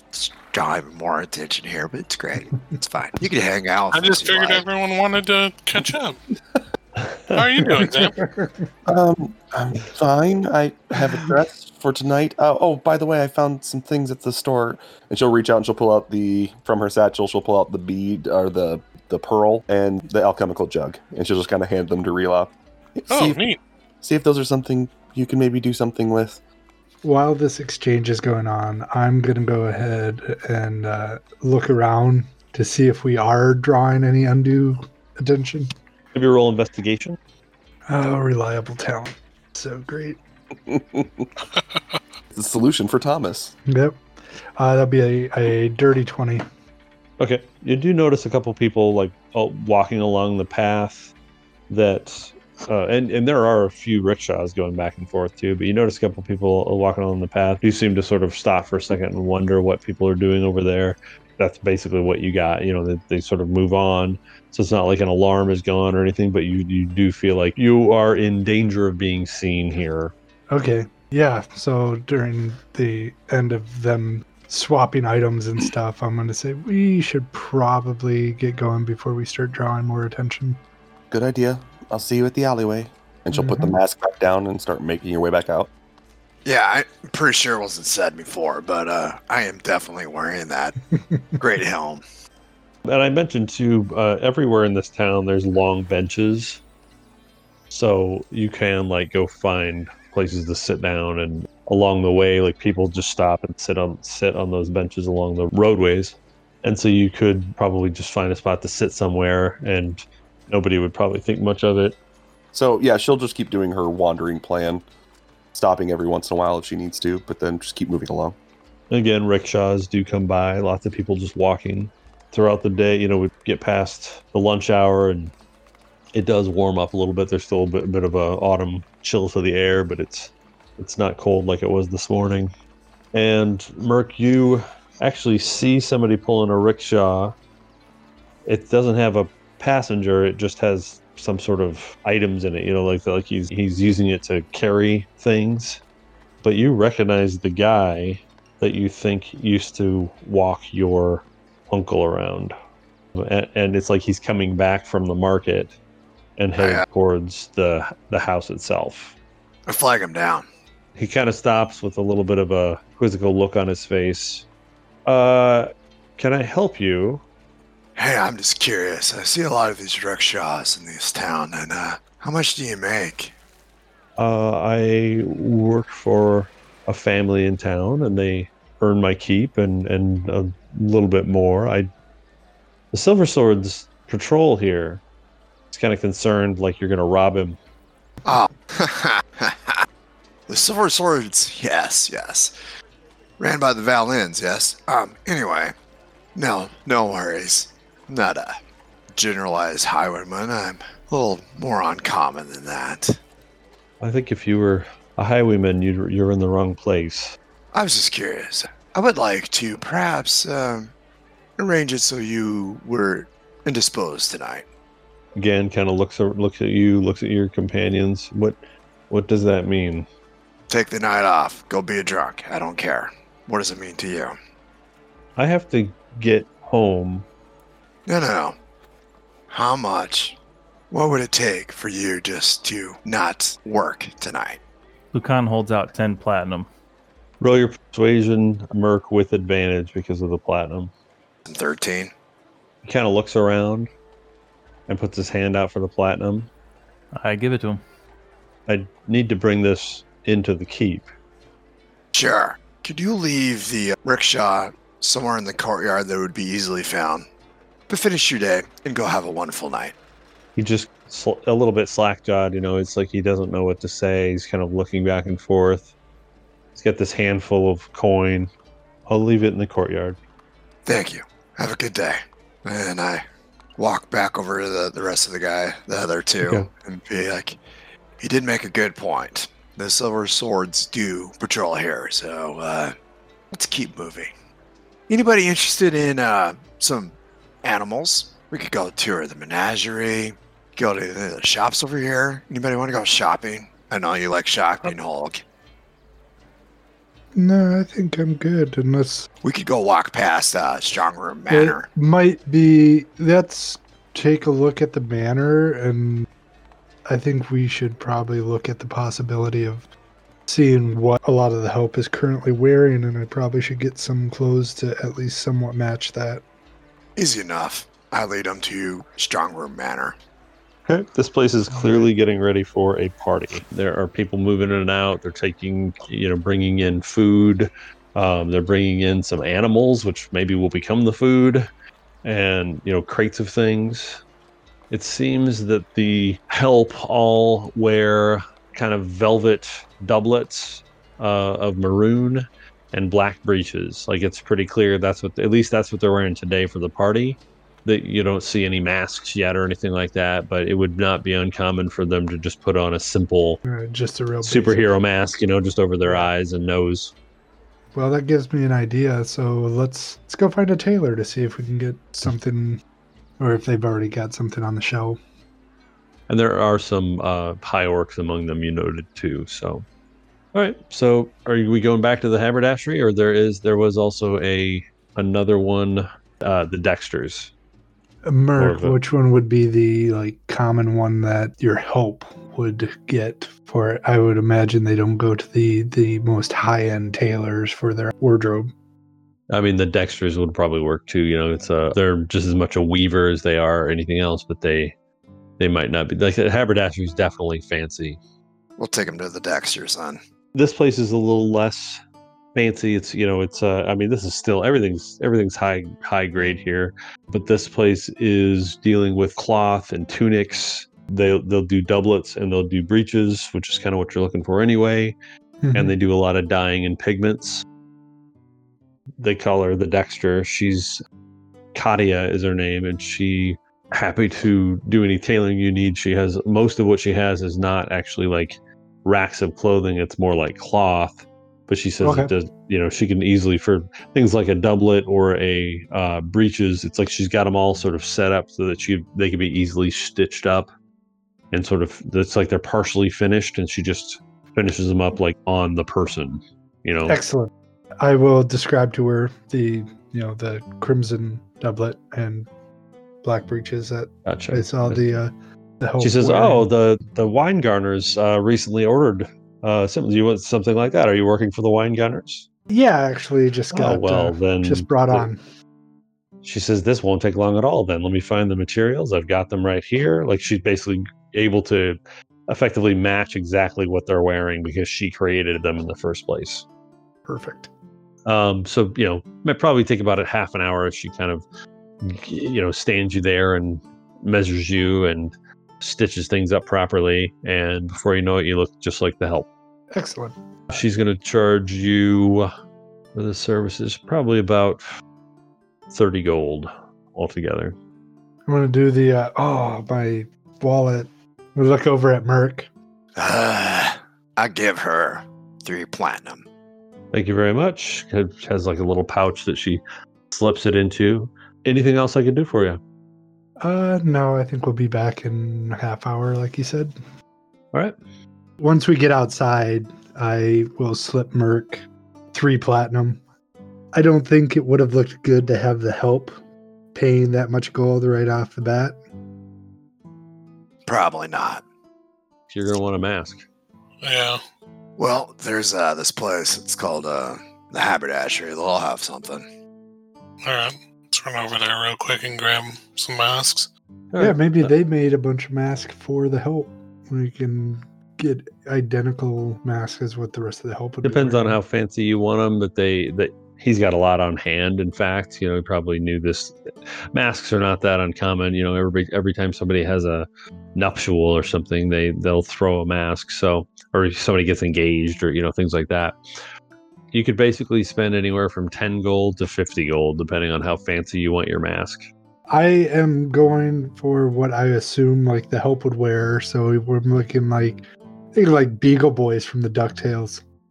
draw even more attention here, but it's great. It's fine. You can hang out. I just figured like. everyone wanted to catch up. How are you doing, Zan? Um, I'm fine. I have a dress for tonight. Oh, oh, by the way, I found some things at the store, and she'll reach out and she'll pull out the from her satchel. She'll pull out the bead or the the pearl and the alchemical jug, and she'll just kind of hand them to Relop. Oh, see, if, neat. see if those are something you can maybe do something with. While this exchange is going on, I'm going to go ahead and uh, look around to see if we are drawing any undue attention. Have you roll investigation? Oh, reliable talent. So great. the solution for Thomas. Yep. Uh, that'll be a, a dirty 20. Okay, you do notice a couple people like oh, walking along the path that, uh, and and there are a few rickshaws going back and forth too. But you notice a couple people walking along the path. You seem to sort of stop for a second and wonder what people are doing over there. that's basically what you got. You know, they, they sort of move on. So it's not like an alarm is gone or anything, but you, you do feel like you are in danger of being seen here. Okay. Yeah. So during the end of them swapping items and stuff, I'm going to say we should probably get going before we start drawing more attention. Good idea. I'll see you at the alleyway. And she'll put the mask back down and start making your way back out. Yeah, I'm pretty sure it wasn't said before, but uh, I am definitely wearing that great helm. And I mentioned too, uh, everywhere in this town, there's long benches. So you can like go find places to sit down and along the way, like people just stop and sit on sit on those benches along the roadways. And so you could probably just find a spot to sit somewhere and nobody would probably think much of it. So yeah, she'll just keep doing her wandering plan, stopping every once in a while if she needs to, but then just keep moving along. Again, rickshaws do come by. Lots of people just walking throughout the day. You know, we get past the lunch hour and it does warm up a little bit. There's still a bit, a bit of a autumn chill to the air, but it's it's not cold like it was this morning. And Merc, you actually see somebody pulling a rickshaw. It doesn't have a passenger. It just has some sort of items in it. You know, like like he's he's using it to carry things. But you recognize the guy that you think used to walk your uncle around, and, and it's like he's coming back from the market and heading Yeah. towards the the house itself. I flag him down. He kind of stops with a little bit of a quizzical look on his face. Uh, can I help you? Hey, I'm just curious. I see a lot of these rickshaws in this town, and uh, how much do you make? Uh, I work for a family in town, and they earn my keep and and a little bit more. I the Silver Swords patrol here. He's kind of concerned, like you're gonna rob him. Oh, the Silver Swords. Yes, yes. Ran by the Valens. Yes. Um. Anyway, no, no worries. Not a generalized highwayman. I'm a little more uncommon than that. I think if you were a highwayman, you'd, you're in the wrong place. I was just curious. I would like to perhaps um, arrange it so you were indisposed tonight. Again, kind of looks looks at you, looks at your companions. What what does that mean? Take the night off. Go be a drunk. I don't care. What does it mean to you? I have to get home. No, no, no. How much? What would it take for you just to not work tonight? Lucan holds out 10 platinum. Roll your persuasion, Merc with advantage because of the platinum. 13. He kind of looks around and puts his hand out for the platinum. I give it to him. I need to bring this into the keep. Sure. Could you leave the rickshaw somewhere in the courtyard that would be easily found? But finish your day and go have a wonderful night. He just sl- a little bit slack jawed, you know. It's like he doesn't know what to say. He's kind of looking back and forth. He's got this handful of coin. I'll leave it in the courtyard. Thank you. Have a good day. And I walk back over to the, the rest of the guy, the other two, Okay. and be like, he did make a good point. The Silver Swords do patrol here, so uh, let's keep moving. Anybody interested in uh, some animals? We could go tour the menagerie, go to the shops over here. Anybody want to go shopping? I know you like shopping, Holg. No, I think I'm good unless We could go walk past uh, Strong Room Manor. It might be. Let's take a look at the manor, and I think we should probably look at the possibility of seeing what a lot of the help is currently wearing, and I probably should get some clothes to at least somewhat match that. Easy enough. I lead them to Strong Room Manor. Okay. This place is clearly getting ready for a party. There are people moving in and out. They're taking, you know, bringing in food. Um, they're bringing in some animals, which maybe will become the food, and you know, crates of things. It seems that the help all wear kind of velvet doublets uh, of maroon and black breeches. Like it's pretty clear that's what, at least that's what they're wearing today for the party that you don't see any masks yet or anything like that, but it would not be uncommon for them to just put on a simple just a real basic- superhero mask, you know, just over their eyes and nose. Well, that gives me an idea. So let's let's go find a tailor to see if we can get something, or if they've already got something on the show. And there are some uh, high orcs among them you noted too. So, all right. So, are we going back to the haberdashery, or there is there was also a another one, uh, the Dexters. Merc, a- which one would be the like common one that your help would get for it? I would imagine they don't go to the the most high end tailors for their wardrobe. I mean, the Dexters would probably work too. You know, it's a they're just as much a weaver as they are anything else, but they they might not be like the haberdashery is definitely fancy. We'll take them to the Dexters then. This place is a little less fancy. It's you know, it's uh, I mean, this is still everything's everything's high high grade here, but this place is dealing with cloth and tunics. They they'll do doublets and they'll do breeches, which is kind of what you're looking for anyway. and they do a lot of dyeing and pigments. They call her the Dexter. She's Katia is her name, and she happy to do any tailoring you need. She has most of what she has is not actually like racks of clothing. It's more like cloth. But she says Okay. it does. You know, she can easily for things like a doublet or a uh, breeches. It's like she's got them all sort of set up so that she they can be easily stitched up, and sort of it's like they're partially finished, and she just finishes them up like on the person. You know, Excellent. I will describe to her the you know the crimson doublet and black breeches that gotcha. I saw the uh, She says. "Oh, the the Weingarners uh, recently ordered uh, something. You want something like that? Are you working for the Weingarners?" yeah, actually just Oh got well, uh, then just brought on. She says, "This won't take long at all. Then let me find the materials. I've got them right here." Like she's basically able to effectively match exactly what they're wearing because she created them in the first place. Perfect. Um, so you know, might probably take about a half an hour as she kind of, you know, stands you there and measures you and stitches things up properly. And before you know it, you look just like the help. Excellent. She's going to charge you for the services probably about thirty gold altogether. I'm gonna do the uh, oh my wallet. We look over at Merc. Uh, I give her three platinum. Thank you very much. It has like a little pouch that she slips it into. Anything else I can do for you? Uh, no, I think we'll be back in a half hour, like you said. All right. Once we get outside, I will slip Merc three platinum. I don't think it would have looked good to have the help paying that much gold right off the bat. Probably not. You're going to want a mask. Yeah. Well, there's uh this place. It's called uh the Haberdashery. They'll all have something. All right. Let's run over there real quick and grab some masks. All yeah, maybe Uh, they made a bunch of masks for the help. We can get identical masks as what the rest of the help would be Depends on how fancy you want them, but they that he's got a lot on hand. In fact, you know, he probably knew this. Masks are not that uncommon. You know, every every time somebody has a nuptial or something, they they'll throw a mask. So, or if somebody gets engaged, or you know, things like that. You could basically spend anywhere from ten gold to fifty gold, depending on how fancy you want your mask. I am going for what I assume like the help would wear. So we're looking like think like Beagle Boys from the Ducktales.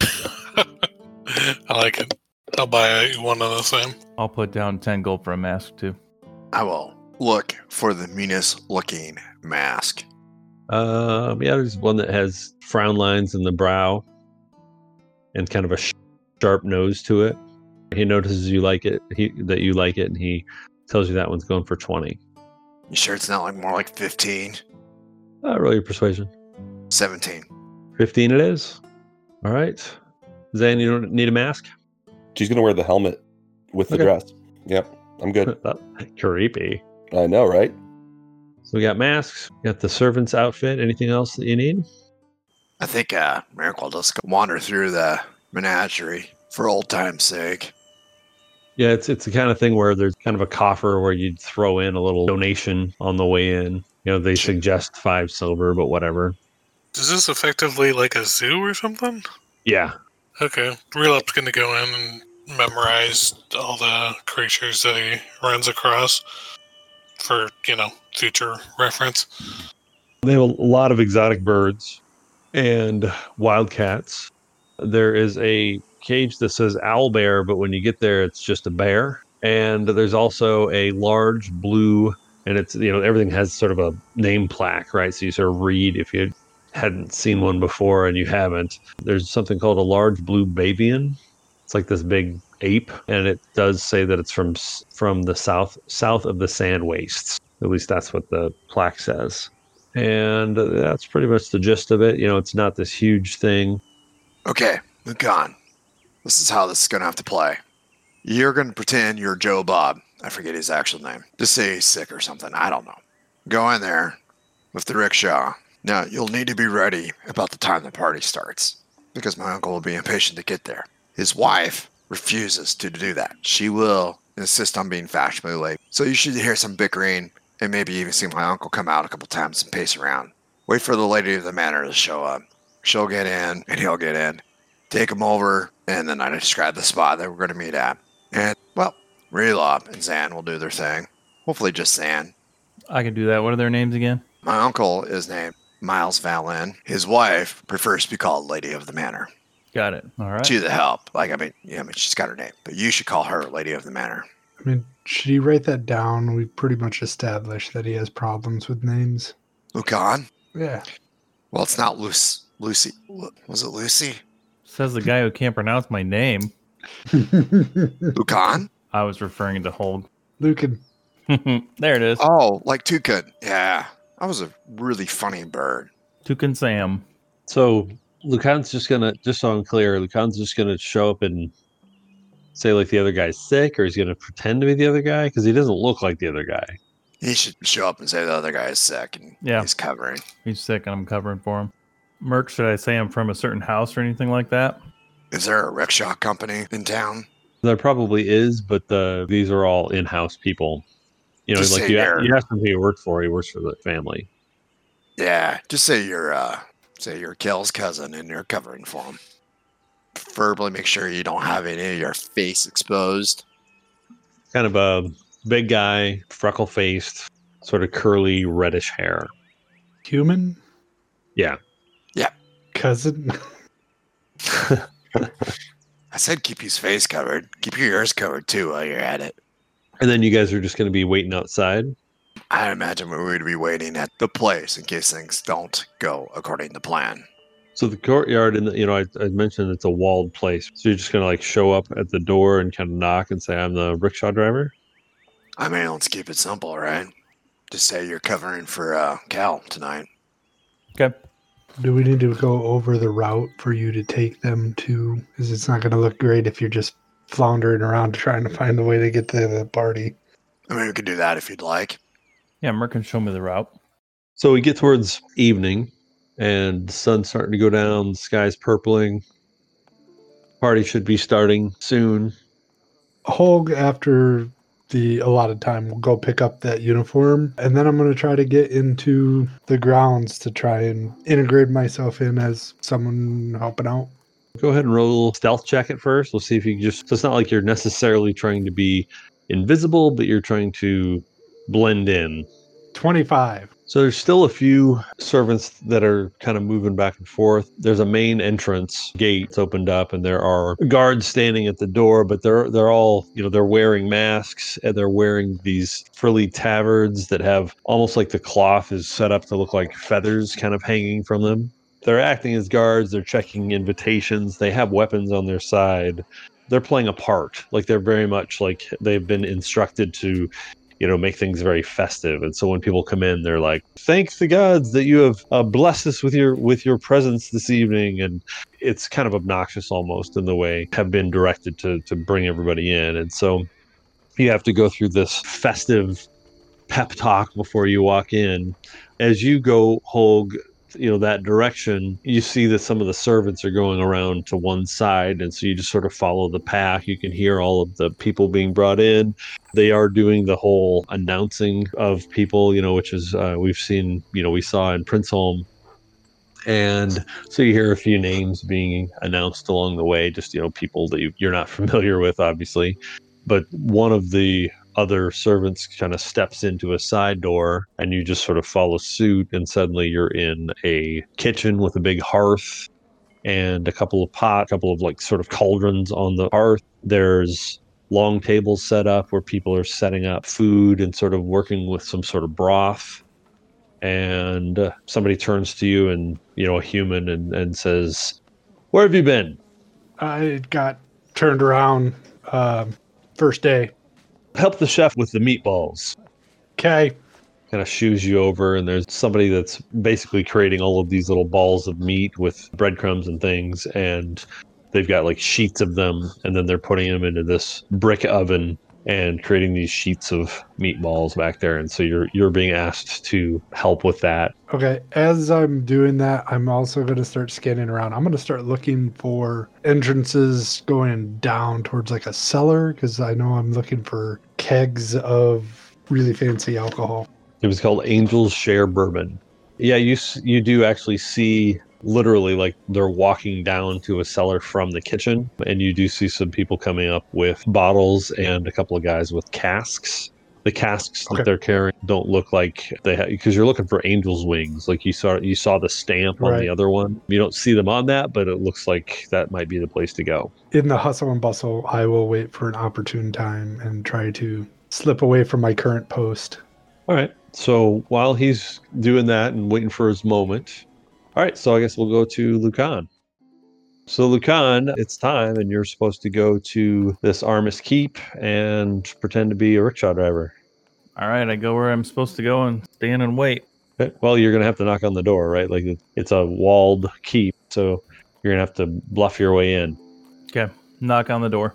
I like it. I'll buy one of the same. I'll put down 10 gold for a mask too. I will look for the meanest looking mask. Um, yeah, there's one that has frown lines in the brow and kind of a sh- sharp nose to it. He notices you like it, he that you like it, and he tells you that one's going for twenty. You sure it's not like more like 15? Uh, roll your persuasion. 17. Fifteen, it is. All right, Zane, you don't need a mask. She's gonna wear the helmet with the Okay. dress. Yep, I'm good. Creepy. I know, right? So we got masks, we got the servant's outfit. Anything else that you need? I think uh, Merrick will just wander through the menagerie for old time's sake. Yeah, it's it's the kind of thing where there's kind of a coffer where you'd throw in a little donation on the way in. You know, they suggest five silver, but whatever. Is this effectively like a zoo or something? Yeah, Okay. Relop's gonna go in and memorize all the creatures that he runs across for, you know, future reference. They have a lot of exotic birds and wildcats. There is a cage that says owl bear, but when you get there, it's just a bear. And there's also a large blue, and it's, you know, everything has sort of a name plaque, right? So you sort of read if you hadn't seen one before and you haven't. There's something called a large blue babian. It's like this big ape, and it does say that it's from from the south south of the sand wastes. At least that's what the plaque says. And that's pretty much the gist of it. You know, it's not this huge thing. Okay, Lucan. This is how this is gonna have to play. You're gonna pretend you're Joe Bob. I forget his actual name. Just say he's sick or something. I don't know. Go in there with the rickshaw. Now you'll need to be ready about the time the party starts, because my uncle will be impatient to get there. His wife refuses to do that. She will insist on being fashionably late. So you should hear some bickering and maybe even see my uncle come out a couple times and pace around. Wait for the lady of the manor to show up. She'll get in and he'll get in. Take him over, and then I describe the spot that we're going to meet at. And, well, Relop and Zan will do their thing. Hopefully just Zan. I can do that. What are their names again? My uncle is named Miles Valen. His wife prefers to be called Lady of the Manor. Got it. All right. To the help. Like, I mean, yeah, I mean, she's got her name, but you should call her Lady of the Manor. I mean, should he write that down? We pretty much established that he has problems with names. Lucan? Yeah. Well, it's not Lucy. Lucy. Was it Lucy? Says the guy who can't pronounce my name. Lucan? I was referring to Holg. Lucan. there it is. Oh, like Toucan. Yeah. That was a really funny bird. Toucan Sam. So Lucan's just gonna, just so I'm clear, Lucan's just gonna show up and say like the other guy's sick, or he's gonna pretend to be the other guy because he doesn't look like the other guy. He should show up and say the other guy is sick and Yeah. he's covering. He's sick and I'm covering for him. Merc, should I say I'm from a certain house or anything like that? Is there a rickshaw company in town? There probably is, but the these are all in-house people. You know, Just like you, they're- you ask him who he works for. He works for the family. Yeah, just say you're uh say you're Kel's cousin and you're covering for him. Preferably make sure you don't have any of your face exposed. Kind of a big guy, freckle-faced, sort of curly reddish hair. Human? Yeah. Cousin? I said keep his face covered. Keep your ears covered too while you're at it. And then you guys are just going to be waiting outside. I imagine we would be waiting at the place in case things don't go according to plan. So the courtyard, and you know, I, I mentioned it's a walled place. So you're just gonna like show up at the door and kind of knock and say, "I'm the rickshaw driver." I mean, let's keep it simple, right? Just say you're covering for uh, Cal tonight. Okay. Do we need to go over the route for you to take them to? Because it's not going to look great if you're just floundering around trying to find a way to get to the party. I mean, we could do that if you'd like. Yeah, Merc can show me the route. So we get towards evening, and the sun's starting to go down. The sky's purpling. Party should be starting soon. Holg, after the allotted time, We'll go pick up that uniform, and then I'm going to try to get into the grounds to try and integrate myself in as someone helping out. Go ahead and roll stealth check at first. We'll see if you can just. So it's not like you're necessarily trying to be invisible, but you're trying to blend in. 25. So there's still a few servants that are kind of moving back and forth. There's a main entrance gate that's opened up, and there are guards standing at the door. But they're they're all you know they're wearing masks and they're wearing these frilly tabards that have almost like the cloth is set up to look like feathers kind of hanging from them. They're acting as guards. They're checking invitations. They have weapons on their side. They're playing a part. Like they're very much like they've been instructed to you know, make things very festive. And so when people come in, they're like, "Thank the gods that you have uh, blessed us with your with your presence this evening." And it's kind of obnoxious almost in the way have been directed to to bring everybody in. And so you have to go through this festive pep talk before you walk in. As you go, Holg, you know that direction you see that some of the servants are going around to one side and so you just sort of follow the path. You can hear all of the people being brought in. They are doing the whole announcing of people you know which is uh, we've seen you know we saw in princeholm and so you hear a few names being announced along the way just you know people that you, you're not familiar with obviously. But one of the other servants kind of steps into a side door and you just sort of follow suit and suddenly you're in a kitchen with a big hearth and a couple of pot, a couple of like sort of cauldrons on the hearth. There's long tables set up where people are setting up food and sort of working with some sort of broth. And uh, somebody turns to you and, you know, a human and, and says, Where have you been? I got turned around um first day. Help the chef with the meatballs. Okay. kind of shoos you over and there's somebody that's basically creating all of these little balls of meat with breadcrumbs and things and they've got like sheets of them and then they're putting them into this brick oven and creating these sheets of meatballs back there and so you're you're being asked to help with that Okay. As I'm doing that, I'm also going to start scanning around. I'm going to start looking for entrances going down towards like a cellar because I know I'm looking for kegs of really fancy alcohol. it was called Angels Share Bourbon yeah you you do actually see literally like they're walking down to a cellar from the kitchen and you do see some people coming up with bottles and a couple of guys with casks. The casks Okay. that they're carrying don't look like they have because you're looking for angel's wings. Like you saw you saw the stamp on the other one. You don't see them on that but it looks like that might be the place to go. In the hustle and bustle, I will wait for an opportune time and try to slip away from my current post. all right. So while he's doing that and waiting for his moment all right so i guess we'll go to lucan so lucan it's time and you're supposed to go to this armis keep and pretend to be a rickshaw driver All right, I go where I'm supposed to go and stand and wait. Okay, Well, you're gonna have to knock on the door, right? Like it's a walled keep, so you're gonna have to bluff your way in. Okay, knock on the door.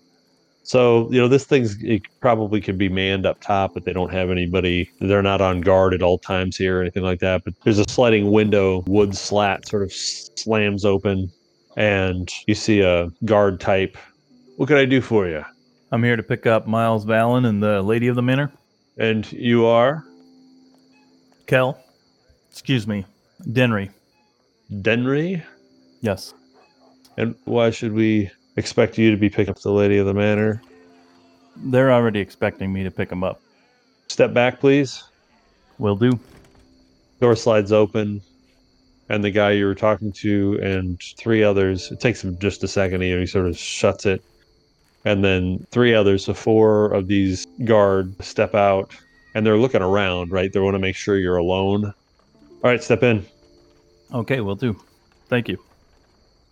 So you know this thing's it probably could be manned up top, but they don't have anybody. They're not on guard at all times here or anything like that. But there's a sliding window, wood slat sort of slams open, and you see a guard type. What can I do for you? I'm here to pick up Miles Valen and the Lady of the Manor. And you are Kel, excuse me, Denry. Denry. Yes. And why should we expect you to be picking up the lady of the manor? They're already expecting me to pick them up. Step back, please. Will do. door slides open and the guy you were talking to and three others it takes him just a second he sort of shuts it and then three others so four of these guard step out and they're looking around right they want to make sure you're alone all right step in Okay, will do. Thank you.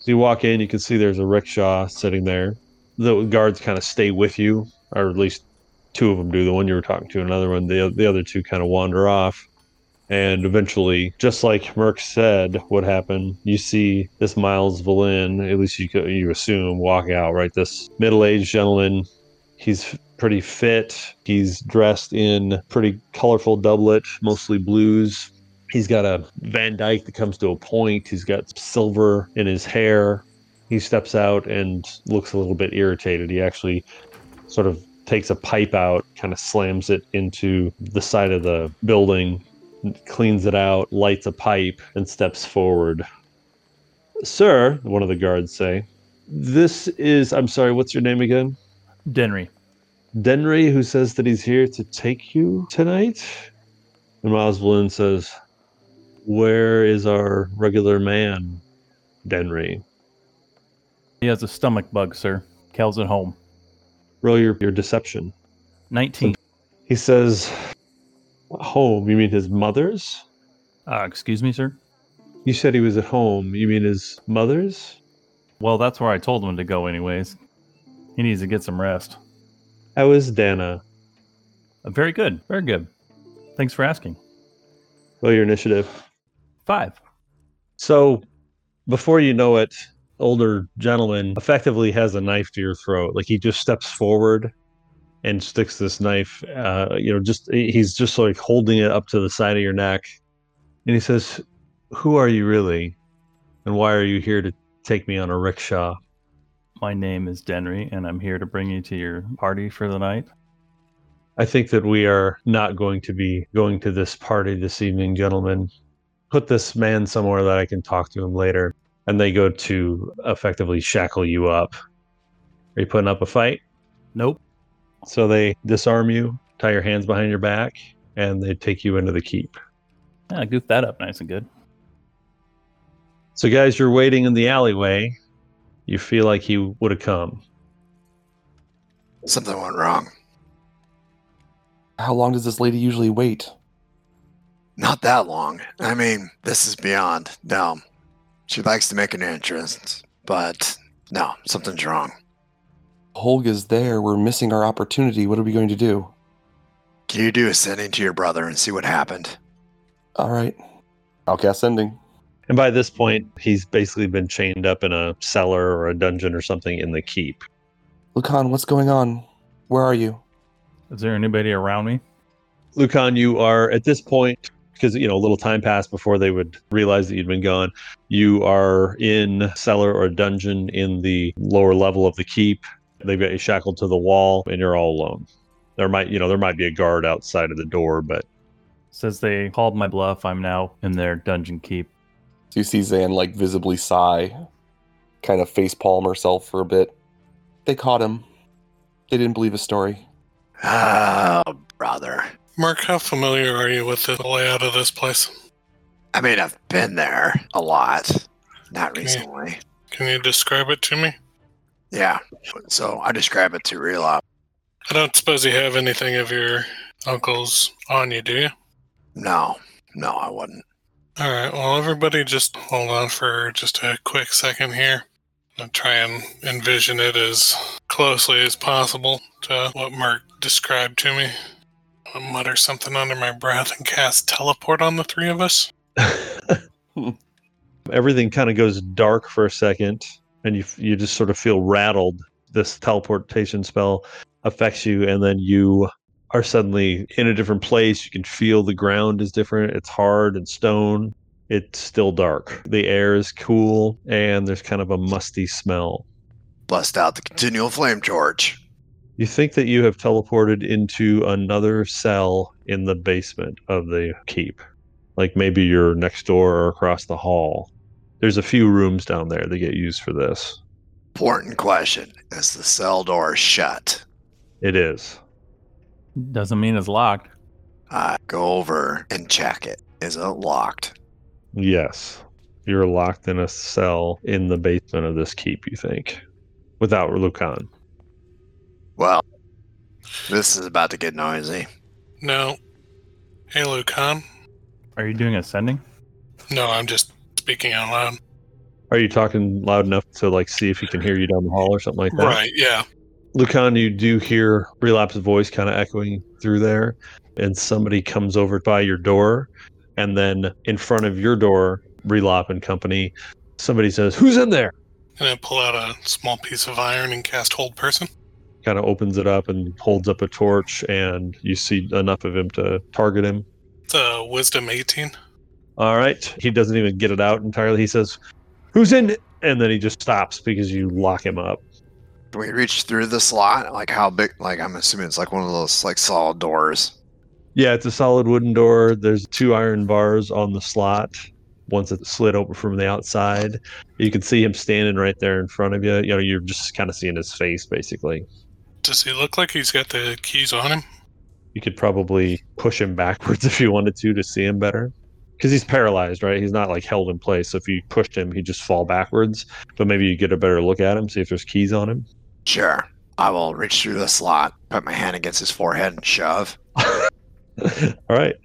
You walk in you can see there's a rickshaw sitting there the guards kind of stay with you or at least two of them do the one you were talking to another one the, the other two kind of wander off and eventually, just like Merc said, what happened? You see this Miles Valin, at least you you assume, walk out. Right, this middle-aged gentleman. He's pretty fit. He's dressed in pretty colorful doublet, mostly blues. He's got a Van Dyke that comes to a point. He's got silver in his hair. He steps out and looks a little bit irritated. He actually sort of takes a pipe out, kind of slams it into the side of the building, cleans it out, lights a pipe, and steps forward. Sir, one of the guards say, this is, I'm sorry, what's your name again? Denry. Denry, who says that he's here to take you tonight? And Miles Valin says, Where is our regular man, Denry? He has a stomach bug, sir. Kel's at home. Roll your, your deception. 19. He says, Home, you mean his mother's? Uh, excuse me, sir? You said he was at home. You mean his mother's? Well, that's where I told him to go, anyways. He needs to get some rest. How is Dana? Uh, very good. Very good. Thanks for asking. Roll your initiative. Five. So, before you know it, older gentleman effectively has a knife to your throat. Like he just steps forward and sticks this knife. Uh, you know, just he's just like holding it up to the side of your neck, and he says, "Who are you really, and why are you here to take me on a rickshaw?" My name is Denry, and I'm here to bring you to your party for the night. I think that we are not going to be going to this party this evening, gentlemen. Put this man somewhere that I can talk to him later. And they go to effectively shackle you up. Are you putting up a fight? Nope. So they disarm you, tie your hands behind your back, and they take you into the keep. Yeah, goof that up nice and good. So, guys, you're waiting in the alleyway. You feel like he would have come. Something went wrong. How long does this lady usually wait? Not that long. I mean, this is beyond. No. She likes to make an entrance, but no, something's wrong. Holga's there. We're missing our opportunity. What are we going to do? Can you do a sending to your brother and see what happened? All right. I'll cast sending. And by this point, he's basically been chained up in a cellar or a dungeon or something in the keep. Lucan, what's going on? Where are you? Is there anybody around me? Lucan, you are at this point, because you know, a little time passed before they would realize that you'd been gone. You are in cellar or dungeon in the lower level of the keep. They've got you shackled to the wall, and you're all alone. There might, you know, there might be a guard outside of the door, but Says they called my bluff. I'm now in their dungeon keep. So you see Zan like visibly sigh, kind of face palm herself for a bit. They caught him. They didn't believe his story. Oh, brother. Mark, how familiar are you with the layout of this place? I mean, I've been there a lot. Not Okay. recently. Can you describe it to me? Yeah. So I describe it to Relop. I don't suppose you have anything of your uncle's on you, do you? No, no, I wouldn't. All right. Well, everybody, just hold on for just a quick second here. I'll try and envision it as closely as possible to what Mark described to me. I'll mutter something under my breath and cast teleport on the three of us. everything kind of goes dark for a second, and you you just sort of feel rattled. This teleportation spell affects you, and then you are suddenly in a different place. You can feel the ground is different. It's hard and stone. It's still dark. The air is cool, and there's kind of a musty smell. Bust out the continual flame torch. You think that you have teleported into another cell in the basement of the keep. Like maybe you're next door or across the hall. There's a few rooms down there that get used for this. Important question. Is the cell door shut? It is. Doesn't mean it's locked. I go over and check it. Is it locked? Yes. You're locked in a cell in the basement of this keep, you think, without Lucan. Well, this is about to get noisy. No. Hey, Lucan. Are you doing a sending? No, I'm just speaking out loud. Are you talking loud enough to like see if he can hear you down the hall or something like that? Right, yeah. Lucan, you do hear Relop's voice kind of echoing through there, and somebody comes over by your door, and then in front of your door, Relop and company, somebody says, "Who's in there?" And I pull out a small piece of iron and cast hold person. Kind of opens it up and holds up a torch, and you see enough of him to target him. It's a wisdom 18. All right. He doesn't even get it out entirely. He says, Who's in? it?" And then he just stops because you lock him up. Can we reach through the slot? Like how big? Like I'm assuming it's like one of those like solid doors. Yeah, it's a solid wooden door. There's two iron bars on the slot. Once it's slid open from the outside, you can see him standing right there in front of you. You know, you're just kind of seeing his face basically. Does he look like he's got the keys on him? You could probably push him backwards if you wanted to to see him better. Because he's paralyzed, right? He's not like held in place. So if you pushed him, he'd just fall backwards. But maybe you get a better look at him, see if there's keys on him. Sure. I will reach through the slot, put my hand against his forehead, and shove. All right.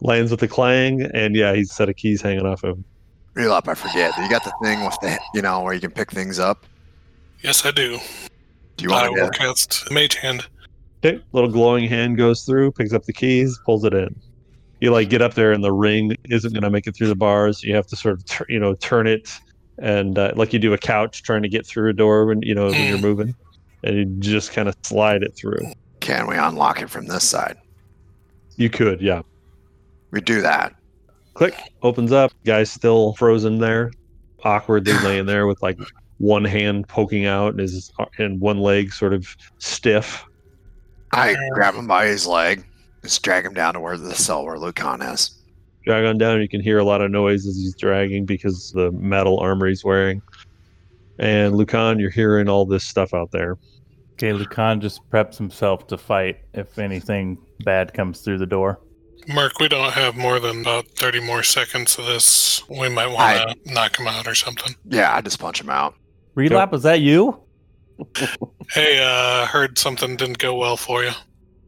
Lands with a clang, and yeah, he's a set of keys hanging off of him. Relop, I forget. You got the thing with the, you know, where you can pick things up. Yes, I do. Do you I want will to? cast Mage Hand. Okay, little glowing hand goes through, picks up the keys, pulls it in. You like get up there, and the ring isn't going to make it through the bars. You have to sort of, tur- you know, turn it, and uh, like you do a couch trying to get through a door when you know when you're Mm. moving, and you just kind of slide it through. Can we unlock it from this side? You could, yeah. We do that. Click, opens up. Guy's still frozen there, awkwardly laying there with like one hand poking out and his and one leg sort of stiff. I grab him by his leg, just drag him down to where the cell where Lucan is. drag on down. You can hear a lot of noise as he's dragging because the metal armor he's wearing. And Lucan, you're hearing all this stuff out there. Okay, Lucan just preps himself to fight if anything bad comes through the door. Mark, we don't have more than about 30 more seconds of this. We might want to knock him out or something. Yeah, I just punch him out. Relop, is that you? Hey, uh, heard something didn't go well for you.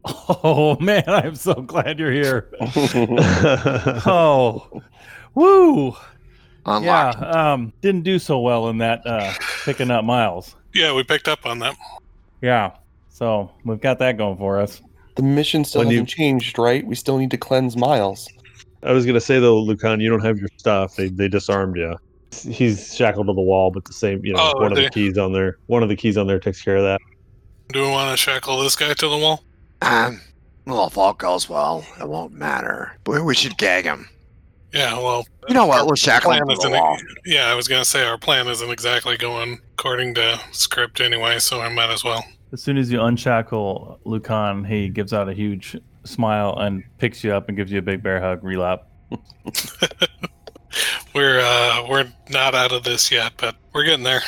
Oh man, I'm so glad you're here. Oh, woo! Unlocked. Yeah, um, didn't do so well in that uh, picking up miles. Yeah, we picked up on that. Yeah, so we've got that going for us. The mission still When hasn't changed, right? We still need to cleanse Miles. I was gonna say though, Lucan, you don't have your stuff. They they disarmed you. He's shackled to the wall, but the same, you know, Oh, one of they- the keys on there. One of the keys on there takes care of that. Do we want to shackle this guy to the wall? Um, well, if all goes well, it won't matter. But we should gag him. Yeah, well, You know what? We'll shackle him to the wall. Yeah, I was gonna say our plan isn't exactly going according to script anyway, so I might as well. As soon as you unshackle Lucan, he gives out a huge smile and picks you up and gives you a big bear hug. Relop. We're uh we're not out of this yet, but we're getting there.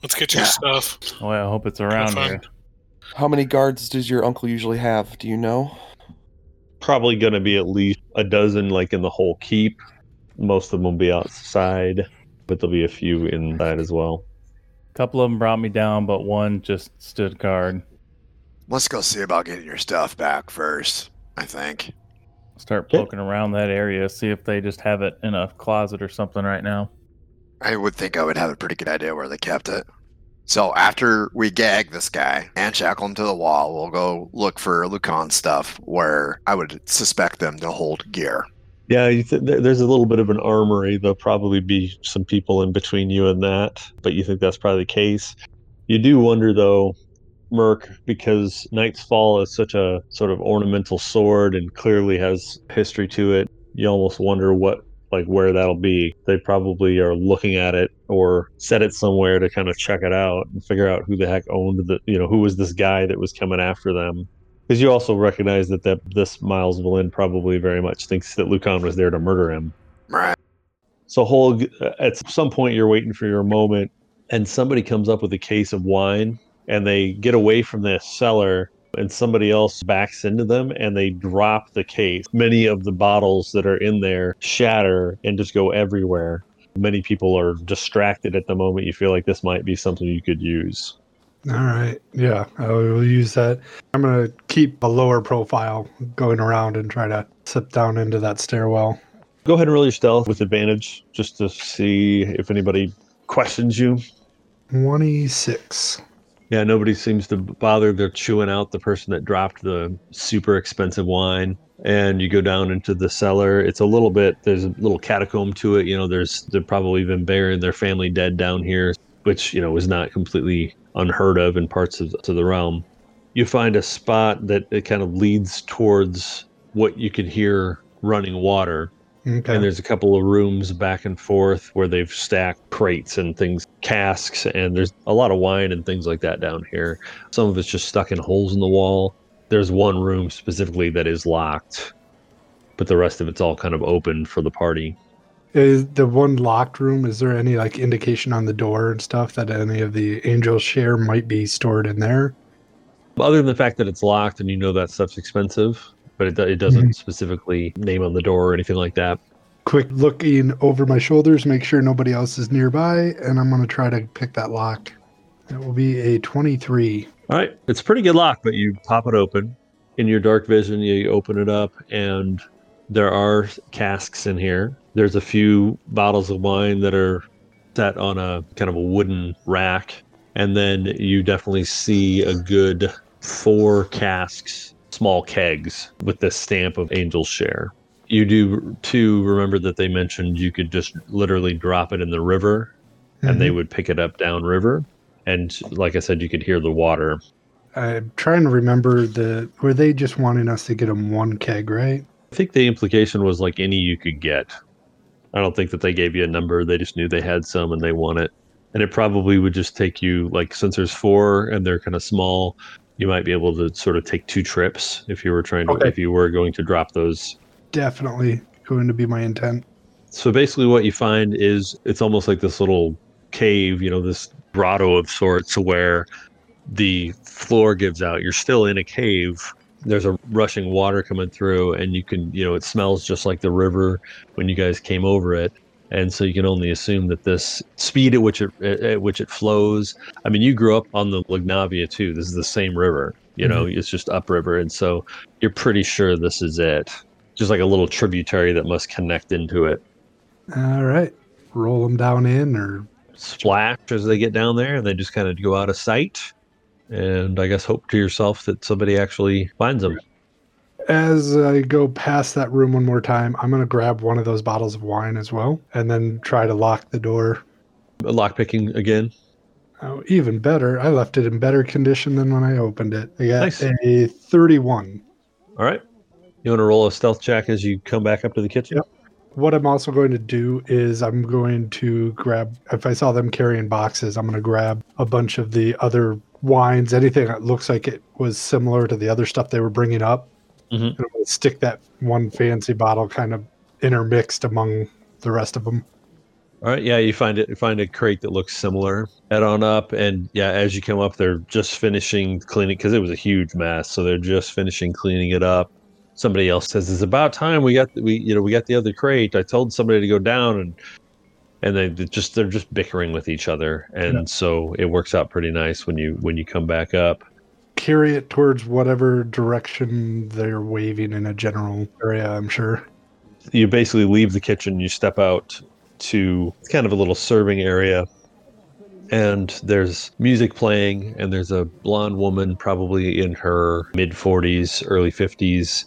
Let's get your Yeah. stuff. Oh, I hope it's around here. How many guards does your uncle usually have? Do you know? Probably gonna be at least a dozen, like in the whole keep. Most of them will be outside, but there'll be a few inside as well. A couple of them brought me down, but one just stood guard. Let's go see about getting your stuff back first. I think. Start Okay. poking around that area, see if they just have it in a closet or something right now. I would think I would have a pretty good idea where they kept it. So after we gag this guy and shackle him to the wall, we'll go look for Lucan stuff where I would suspect them to hold gear. Yeah, you th- there's a little bit of an armory. There'll probably be some people in between you and that, but you think that's probably the case. You do wonder, though, Merc, because Knight's Fall is such a sort of ornamental sword and clearly has history to it. You almost wonder what, like, where that'll be. They probably are looking at it or set it somewhere to kind of check it out and figure out who the heck owned the, you know, who was this guy that was coming after them. Because you also recognize that, that this Miles Valin probably very much thinks that Lucan was there to murder him. Right. So, Holg, uh, at some point, you're waiting for your moment, and somebody comes up with a case of wine, and they get away from the cellar, and somebody else backs into them, and they drop the case. Many of the bottles that are in there shatter and just go everywhere. Many people are distracted at the moment. You feel like this might be something you could use. All right. Yeah, I will use that. I'm going to keep a lower profile going around and try to slip down into that stairwell. Go ahead and roll your stealth with advantage, just to see if anybody questions you. 26. Yeah, nobody seems to bother. They're chewing out the person that dropped the super expensive wine. And you go down into the cellar. It's a little bit. There's a little catacomb to it. You know, there's they've probably been burying their family dead down here, which you know is not completely unheard of in parts of, of the realm. You find a spot that it kind of leads towards what you can hear running water. Okay. And there's a couple of rooms back and forth where they've stacked crates and things, casks, and there's a lot of wine and things like that down here. Some of it's just stuck in holes in the wall. There's one room specifically that is locked, but the rest of it's all kind of open for the party. Is the one locked room, is there any like indication on the door and stuff that any of the angels share might be stored in there? Other than the fact that it's locked and you know that stuff's expensive, but it, it doesn't mm-hmm. specifically name on the door or anything like that. Quick looking over my shoulders, make sure nobody else is nearby, and I'm going to try to pick that lock. It will be a 23. All right, it's a pretty good lock, but you pop it open. In your dark vision, you open it up, and there are casks in here. There's a few bottles of wine that are set on a kind of a wooden rack, and then you definitely see a good four casks, small kegs with the stamp of Angel's Share. You do too remember that they mentioned you could just literally drop it in the river, and they mm-hmm. would pick it up downriver. And like I said, you could hear the water I'm trying to remember the. Were they just wanting us to get them one keg, right? I think the implication was like any you could get. I don't think that they gave you a number. They just knew they had some and they want it. And it probably would just take you like since there's four and they're kind of small, you might be able to sort of take two trips if you were trying to Okay. if you were going to drop those. Definitely going to be my intent. So basically what you find is it's almost like this little cave, you know, this grotto of sorts where the floor gives out. You're still in a cave, there's a rushing water coming through and you can you know it smells just like the river when you guys came over it and so you can only assume that this speed at which it at which it flows i mean you grew up on the Lignavia too. This is the same river you know mm-hmm. it's just upriver. And so you're pretty sure this is it just like a little tributary that must connect into it. All right. Roll them down in or splash as they get down there and they just kind of go out of sight. And i guess hope to yourself that somebody actually finds them As I go past that room one more time, I'm going to grab one of those bottles of wine as well and then try to lock the door. lockpicking again Oh, even better. I left it in better condition than when I opened it. I got Nice. a 31. all right you want to roll a stealth check as you come back up to the kitchen Yep. What I'm also going to do is I'm going to grab, if I saw them carrying boxes, I'm going to grab a bunch of the other wines, anything that looks like it was similar to the other stuff they were bringing up. Mhm. And I'm going to stick that one fancy bottle kind of intermixed among the rest of them. All right, yeah, you find it. You find a crate that looks similar. Head on up, and yeah, as you come up, they're just finishing cleaning because it was a huge mess. So they're just finishing cleaning it up. Somebody else says it's about time we got we you know we got the other crate. I told somebody to go down, and and they they just they're just bickering with each other, and Yeah. so it works out pretty nice when you when you come back up. Carry it towards whatever direction they're waving in a general area, I'm sure. you basically leave the kitchen you step out to kind of a little serving area and there's music playing and there's a blonde woman probably in her mid 40s early 50s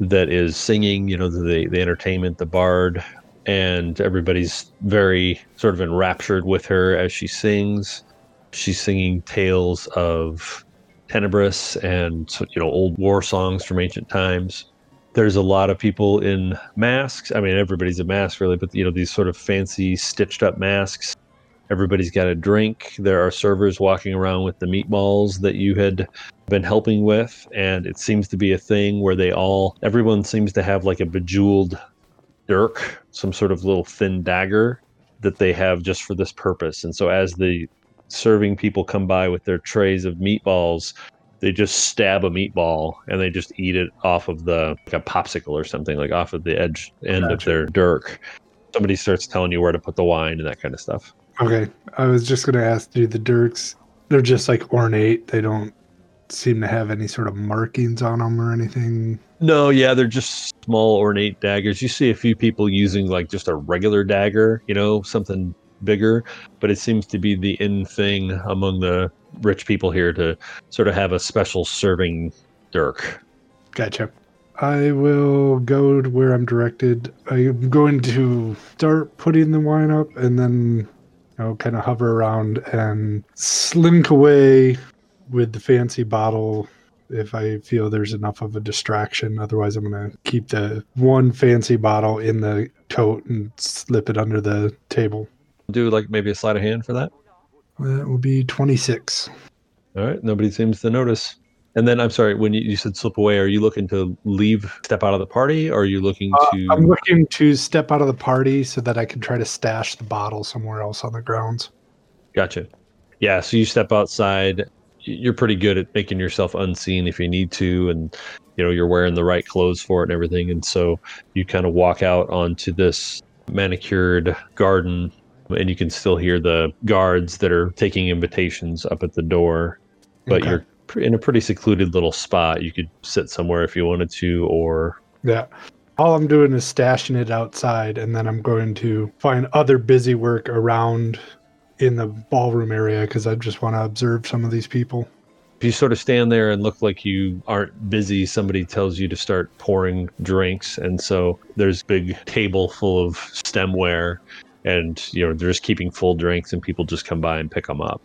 that is singing you know the the entertainment the bard and everybody's very sort of enraptured with her as she sings she's singing tales of Tenebris and you know old war songs from ancient times there's a lot of people in masks. I mean, everybody's a mask really, but you know these sort of fancy stitched up masks. Everybody's got a drink. There are servers walking around with the meatballs that you had been helping with, and it seems to be a thing where they all everyone seems to have like a bejeweled dirk, some sort of little thin dagger that they have just for this purpose. And so as the serving people come by with their trays of meatballs, they just stab a meatball and they just eat it off of the like a popsicle or something like off of the edge end of their dirk somebody starts telling you where to put the wine and that kind of stuff Okay. I was just going to ask do the dirks, they're just like ornate. They don't seem to have any sort of markings on them or anything. no yeah they're just small ornate daggers you see a few people using like just a regular dagger you know something bigger but it seems to be the in thing among the rich people here to sort of have a special serving dirk Gotcha. I will go to where I'm directed. I'm going to start putting the wine up and then know, kind of hover around and slink away with the fancy bottle if I feel there's enough of a distraction. Otherwise, I'm going to keep the one fancy bottle in the tote and slip it under the table. Do like maybe a sleight of hand for that That will be 26. All right. Nobody seems to notice. And then I'm sorry, when you, you said slip away, are you looking to leave, step out of the party, or are you looking Uh, to? I'm looking to step out of the party so that I can try to stash the bottle somewhere else on the grounds. Gotcha. Yeah. So you step outside. You're pretty good at making yourself unseen if you need to, and you know you're wearing the right clothes for it and everything. And so you kind of walk out onto this manicured garden, and you can still hear the guards that are taking invitations up at the door. But Okay. you're in a pretty secluded little spot. You could sit somewhere if you wanted to, or Yeah. All I'm doing is stashing it outside, and then I'm going to find other busy work around in the ballroom area because I just want to observe some of these people. if you sort of stand there and look like you aren't busy, somebody tells you to start pouring drinks. And so there's big table full of stemware and, you know, they're just keeping full drinks and people just come by and pick them up.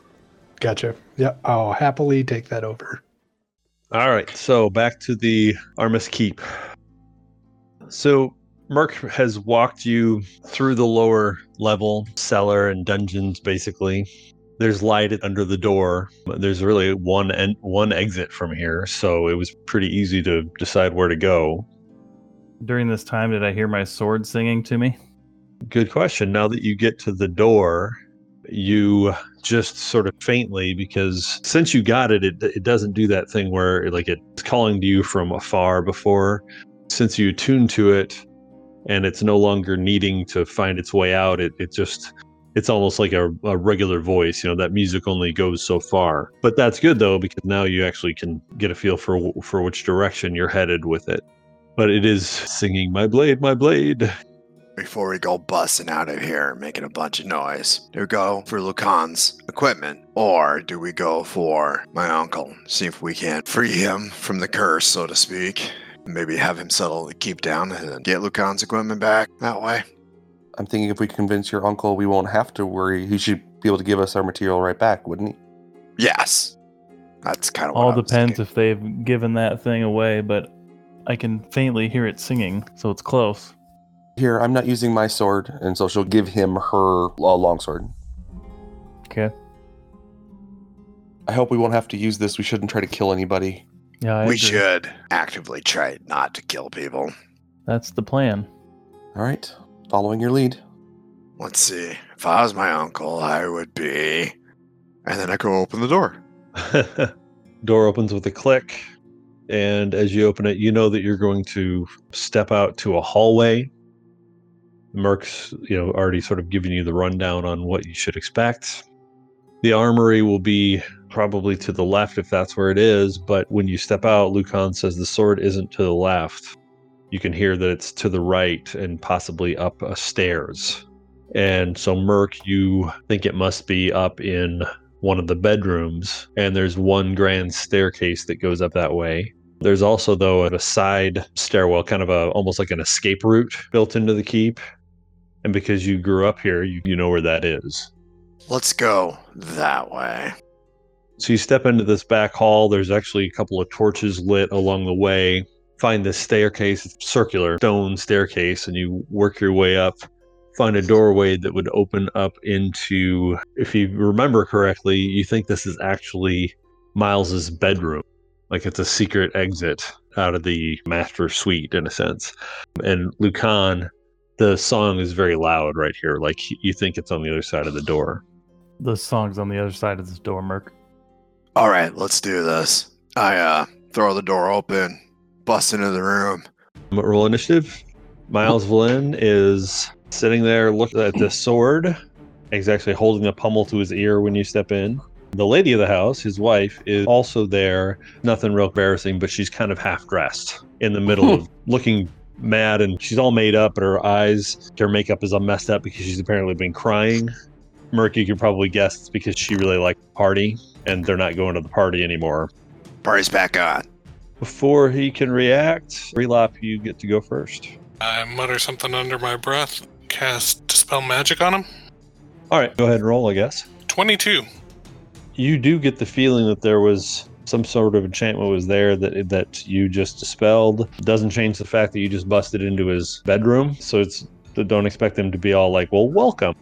Gotcha. Yeah, I'll happily take that over. All right. So back to the Armis Keep. So Merc has walked you through the lower level cellar and dungeons, basically. There's light under the door. There's really one en- one exit from here, so it was pretty easy to decide where to go. During this time, did I hear my sword singing to me? Good question. Now that you get to the door, you just sort of faintly because since you got it, it it doesn't do that thing where like it's calling to you from afar before. Since you attune to it and it's no longer needing to find its way out, it, it just it's almost like a, a regular voice. You know, that music only goes so far. But that's good though, because now you actually can get a feel for for which direction you're headed with it. But it is singing my blade, my blade. Before we go busting out of here and making a bunch of noise, do we go for Lucan's equipment? Or do we go for my uncle? See if we can free him from the curse, so to speak. Maybe have him settle the keep down and get Lucan's equipment back that way. I'm thinking if we convince your uncle, we won't have to worry. He should be able to give us our material right back, wouldn't he? Yes. That's kind of what All I was depends thinking. if they've given that thing away, but I can faintly hear it singing, so it's close. Here, I'm not using my sword, and so she'll give him her uh, longsword. Okay. I hope we won't have to use this. We shouldn't try to kill anybody. Yeah, I we agree. should actively try not to kill people. That's the plan. All right, following your lead. Let's see. If I was my uncle, I would be. And then I go open the door. Door opens with a click, and as you open it, you know that you're going to step out to a hallway. Merc's, you know, already sort of given you the rundown on what you should expect. The armory will be probably to the left if that's where it is, but when you step out, Lucan says the sword isn't to the left. You can hear that it's to the right and possibly up a stairs. And so, Merc, you think it must be up in one of the bedrooms, and there's one grand staircase that goes up that way. There's also, though, a side stairwell, kind of a almost like an escape route built into the keep. And because you grew up here, you, you know where that is. Let's go that way. So you step into this back hall. There's actually a couple of torches lit along the way. Find this staircase, it's circular stone staircase, and you work your way up. Find a doorway that would open up into, if you remember correctly, you think this is actually Miles's bedroom. Like it's a secret exit out of the master suite in a sense. And Lucan, the song is very loud right here. Like you think it's on the other side of the door. The song's on the other side of this door, Merc. All right, let's do this. I uh throw the door open, bust into the room. Roll initiative. Miles Valin is sitting there looking at the sword. He's actually holding a pommel to his ear when you step in. The lady of the house, his wife, is also there. Nothing real embarrassing, but she's kind of half dressed in the middle of looking mad and she's all made up, but her eyes, her makeup is all messed up because she's apparently been crying. Murky, you can probably guess it's because she really liked the party and they're not going to the party anymore. Party's back on. Before he can react, Relop, you get to go first. I mutter something under my breath, cast Dispel Magic on him. All right, go ahead and roll, I guess. 22. You do get the feeling that there was some sort of enchantment was there that that you just dispelled. Doesn't change the fact that you just busted into his bedroom, so it's don't expect them to be all like, "Well, welcome,"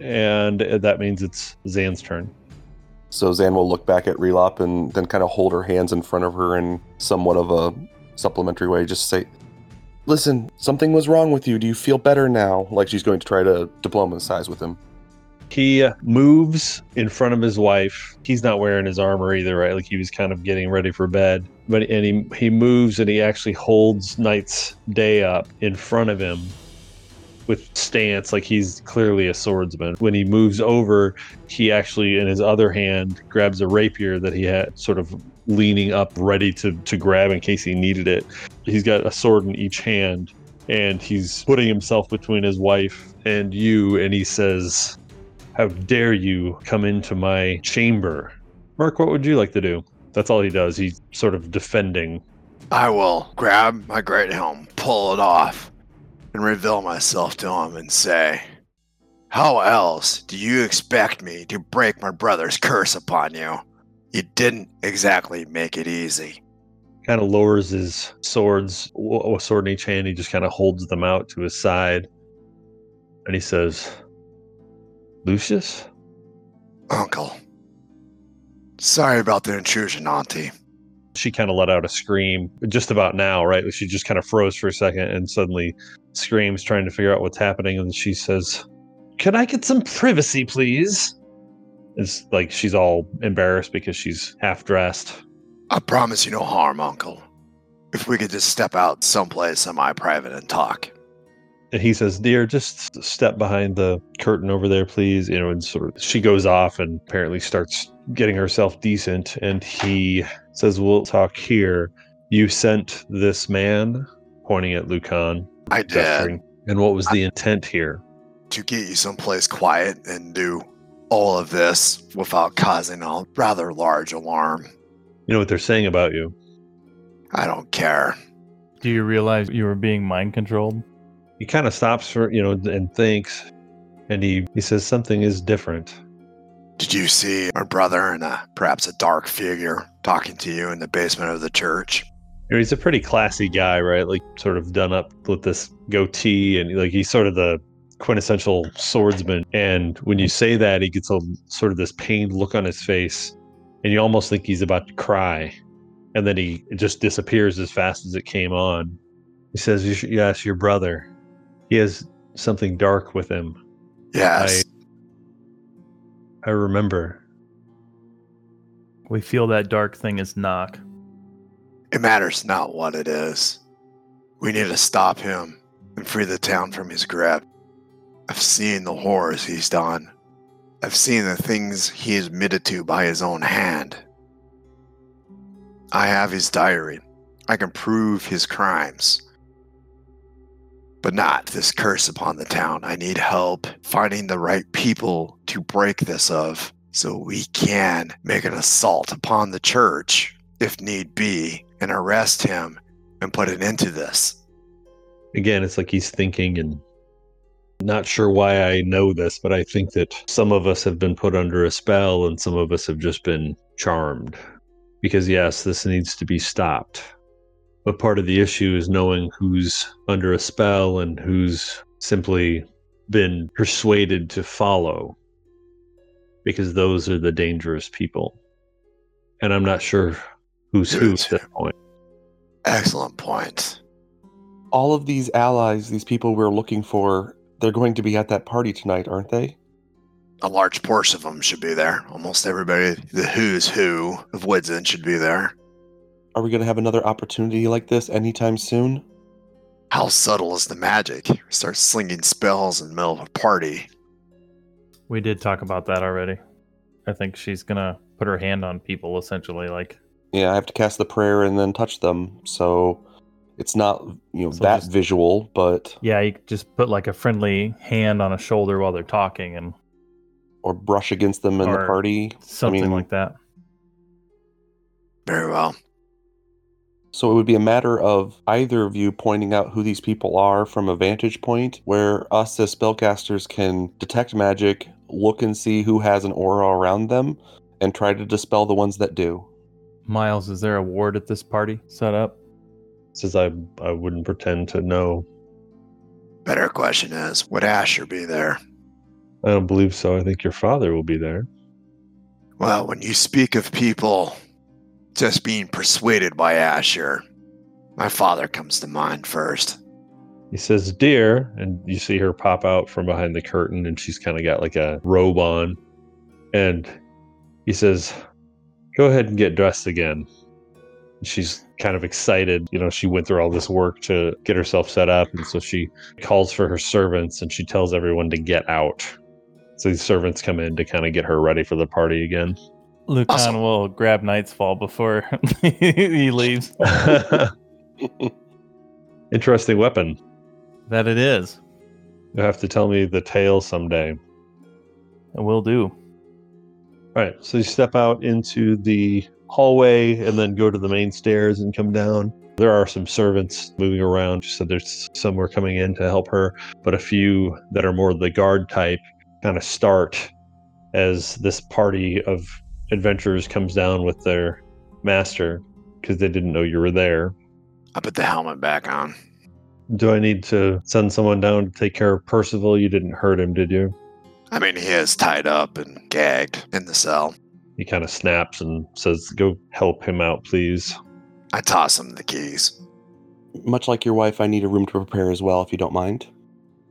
and uh, that means it's Zan's turn. So Zan will look back at Relop and then kind of hold her hands in front of her in somewhat of a supplementary way. Just say, Listen, something was wrong with you. Do you feel better now? Like she's going to try to diplomatize with him. He moves in front of his wife. He's not wearing his armor either, right? Like he was kind of getting ready for bed. But and he he moves and he actually holds Knight's Day up in front of him with stance like he's clearly a swordsman. When he moves over, he actually in his other hand grabs a rapier that he had sort of leaning up ready to to grab in case he needed it. He's got a sword in each hand and he's putting himself between his wife and you and he says how dare you come into my chamber? Merc, what would you like to do? That's all he does. He's sort of defending. I will grab my great helm, pull it off, and reveal myself to him and say, How else do you expect me to break my brother's curse upon you? You didn't exactly make it easy. Kind of lowers his swords, a sword in each hand. He just kind of holds them out to his side. And he says, Lucius? Uncle. Sorry about the intrusion, Auntie. She kind of let out a scream just about now, right? She just kind of froze for a second and suddenly screams, trying to figure out what's happening. And she says, Can I get some privacy, please? It's like she's all embarrassed because she's half dressed. I promise you no harm, Uncle. If we could just step out someplace semi-private and talk. And he says, Dear, just step behind the curtain over there, please. You know, and sort of she goes off and apparently starts getting herself decent. And he says, We'll talk here. You sent this man, pointing at Lucan, I did gesturing. And what was the intent here? to get you someplace quiet and do all of this without causing a rather large alarm. You know what they're saying about you? I don't care. Do you realize you were being mind controlled? He kind of stops for, you know, and thinks. And he, he says, Something is different. Did you see my brother and a, perhaps a dark figure talking to you in the basement of the church? You know, he's a pretty classy guy, right? Like sort of done up with this goatee, and like he's sort of the quintessential swordsman. And when you say that, he gets a sort of this pained look on his face, and you almost think he's about to cry. And then he just disappears as fast as it came on. He says, "You "Yes, your brother. He has something dark with him. Yes. I remember." We feel that dark thing is knock. It matters not what it is. We need to stop him and free the town from his grip. I've seen the horrors he's done. I've seen the things he admitted to by his own hand. I have his diary. I can prove his crimes. But not this curse upon the town. I need help finding the right people to break this of so we can make an assault upon the church, if need be, and arrest him and put an end to this. again, it's like he's thinking and not sure why I know this, but I think that some of us have been put under a spell and some of us have just been charmed. Because, yes, this needs to be stopped. But part of the issue is knowing who's under a spell and who's simply been persuaded to follow. Because those are the dangerous people. And I'm not sure who's who at this point. Excellent point. All of these allies, these people we're looking for, they're going to be at that party tonight, aren't they? A large portion of them should be there. Almost everybody, the who's who of Woods End should be there. Are we going to have another opportunity like this anytime soon? How subtle is the magic? Start slinging spells in the middle of a party. We did talk about that already. I think she's gonna put her hand on people essentially, like Yeah, I have to cast the prayer and then touch them. So it's not, you know, So that just- visual, but yeah, you could just put like a friendly hand on a shoulder while they're talking and or brush against them in the party. something mean- like that. Very well. So it would be a matter of either of you pointing out who these people are from a vantage point where us as spellcasters can detect magic, look and see who has an aura around them, and try to dispel the ones that do. Miles, is there a ward at this party set up? Says I, I wouldn't pretend to know. Better question is, would Asher be there? I don't believe so. I think your father will be there. Well, when you speak of people just being persuaded by Asher, my father comes to mind first. He says, Dear, and you see her pop out from behind the curtain, and she's kind of got like a robe on. And he says, Go ahead and get dressed again. She's kind of excited. You know, she went through all this work to get herself set up. And so she calls for her servants and she tells everyone to get out. So these servants come in to kind of get her ready for the party again. Lucan Awesome. will grab Nightfall before he leaves. Interesting weapon. That it is. You'll have to tell me the tale someday. It will do. All right, so you step out into the hallway and then go to the main stairs and come down. There are some servants moving around, so there's some were coming in to help her, but a few that are more the guard type kind of start as this party of adventurers comes down with their master because they didn't know you were there. I put the helmet back on. Do I need to send someone down to take care of Percival? You didn't hurt him, did you? I mean, he is tied up and gagged in the cell. He kind of snaps and says, Go help him out, please. I toss him the keys. Much like your wife, I need a room to prepare as well, if you don't mind.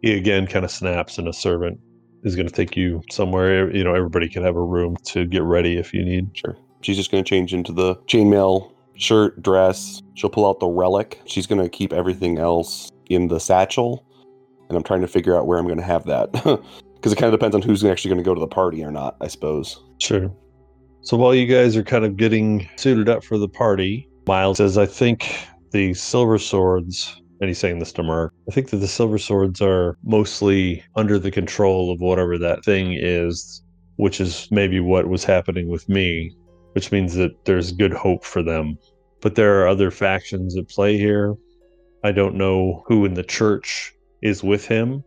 He again kind of snaps and a servant is going to take you somewhere. You know, everybody can have a room to get ready if you need. Sure. She's just going to change into the chainmail shirt, dress. She'll pull out the relic. She's going to keep everything else in the satchel. And I'm trying to figure out where I'm going to have that. Because it kind of depends on who's actually going to go to the party or not, I suppose. Sure. So while you guys are kind of getting suited up for the party, Miles says, I think the Silver Swords, and he's saying this to Merc, I think that the Silver Swords are mostly under the control of whatever that thing is, which is maybe what was happening with me, which means that there's good hope for them. But there are other factions at play here. I don't know who in the church is with him.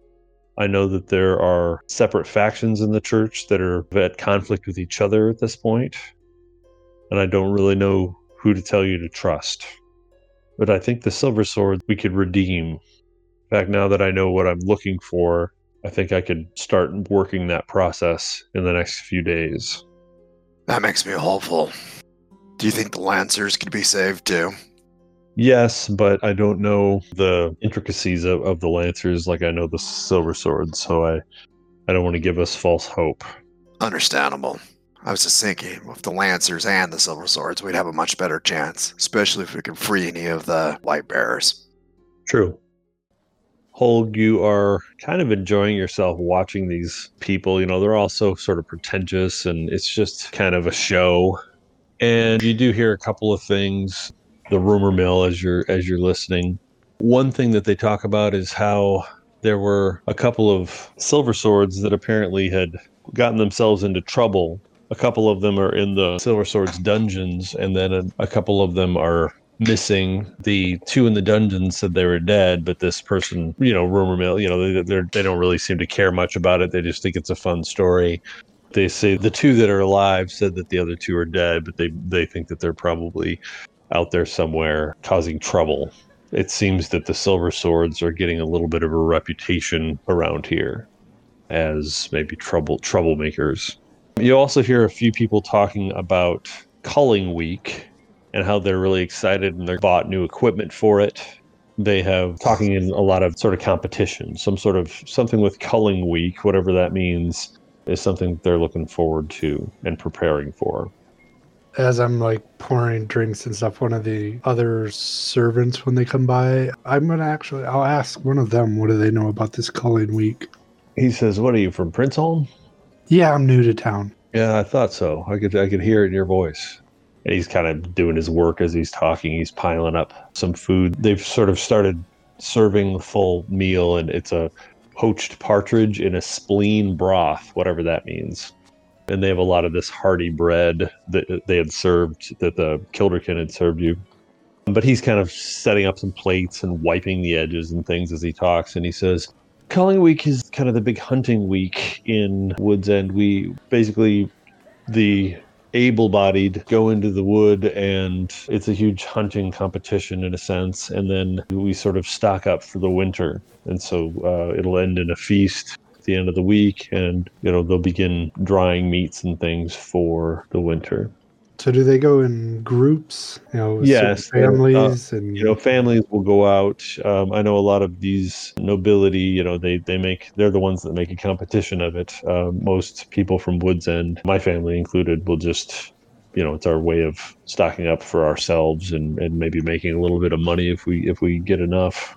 I know that there are separate factions in the church that are at conflict with each other at this point, and I don't really know who to tell you to trust. But I think the Silver Sword we could redeem. In fact, now that I know what I'm looking for, I think I could start working that process in the next few days. That makes me hopeful. Do you think the Lancers could be saved too? Yes, but I don't know the intricacies of, of the Lancers like I know the Silver Sword, so I, I don't want to give us false hope. Understandable. I was just thinking, with the Lancers and the Silver Swords, we'd have a much better chance, especially if we can free any of the Light Bearers. True. Holg, you are kind of enjoying yourself watching these people. You know, they're all so sort of pretentious and it's just kind of a show. And you do hear a couple of things, the rumor mill as you're as you're listening. One thing that they talk about is how there were a couple of silver swords that apparently had gotten themselves into trouble. A couple of them are in the silver swords dungeons, and then a, a couple of them are missing. The two in the dungeon said they were dead, but this person, you know, rumor mill, you know, they they're, they don't really seem to care much about it. They just think it's a fun story. They say the two that are alive said that the other two are dead, but they they think that they're probably out there somewhere causing trouble. It seems that the silver swords are getting a little bit of a reputation around here as maybe trouble troublemakers. You also hear a few people talking about culling week and how they're really excited and they've bought new equipment for it. They have talking in a lot of sort of competition, some sort of something with culling week, whatever that means, is something they're looking forward to and preparing for. As I'm like pouring drinks and stuff, one of the other servants, when they come by, I'm gonna actually, I'll ask one of them, what do they know about this culling week? He says, "What are you from Prince Princeholm?" Yeah, I'm new to town. Yeah, I thought so. I could I could hear it in your voice. And he's kind of doing his work as he's talking. He's piling up some food. They've sort of started serving the full meal, and it's a poached partridge in a spleen broth, whatever that means. And they have a lot of this hearty bread that they had served, that the Kilderkin had served you. But he's kind of setting up some plates and wiping the edges and things as he talks. And he says, Culling Week is kind of the big hunting week in Woods End. We basically, the able bodied go into the wood and it's a huge hunting competition in a sense. And then we sort of stock up for the winter. And so uh, it'll end in a feast at the end of the week. And, you know, they'll begin drying meats and things for the winter. So do they go in groups? You know, with Yes, uh, families and you know families will go out um, i know a lot of these nobility you know they they make they're the ones that make a competition of it uh, most people from woods end my family included will just you know it's our way of stocking up for ourselves and and maybe making a little bit of money if we if we get enough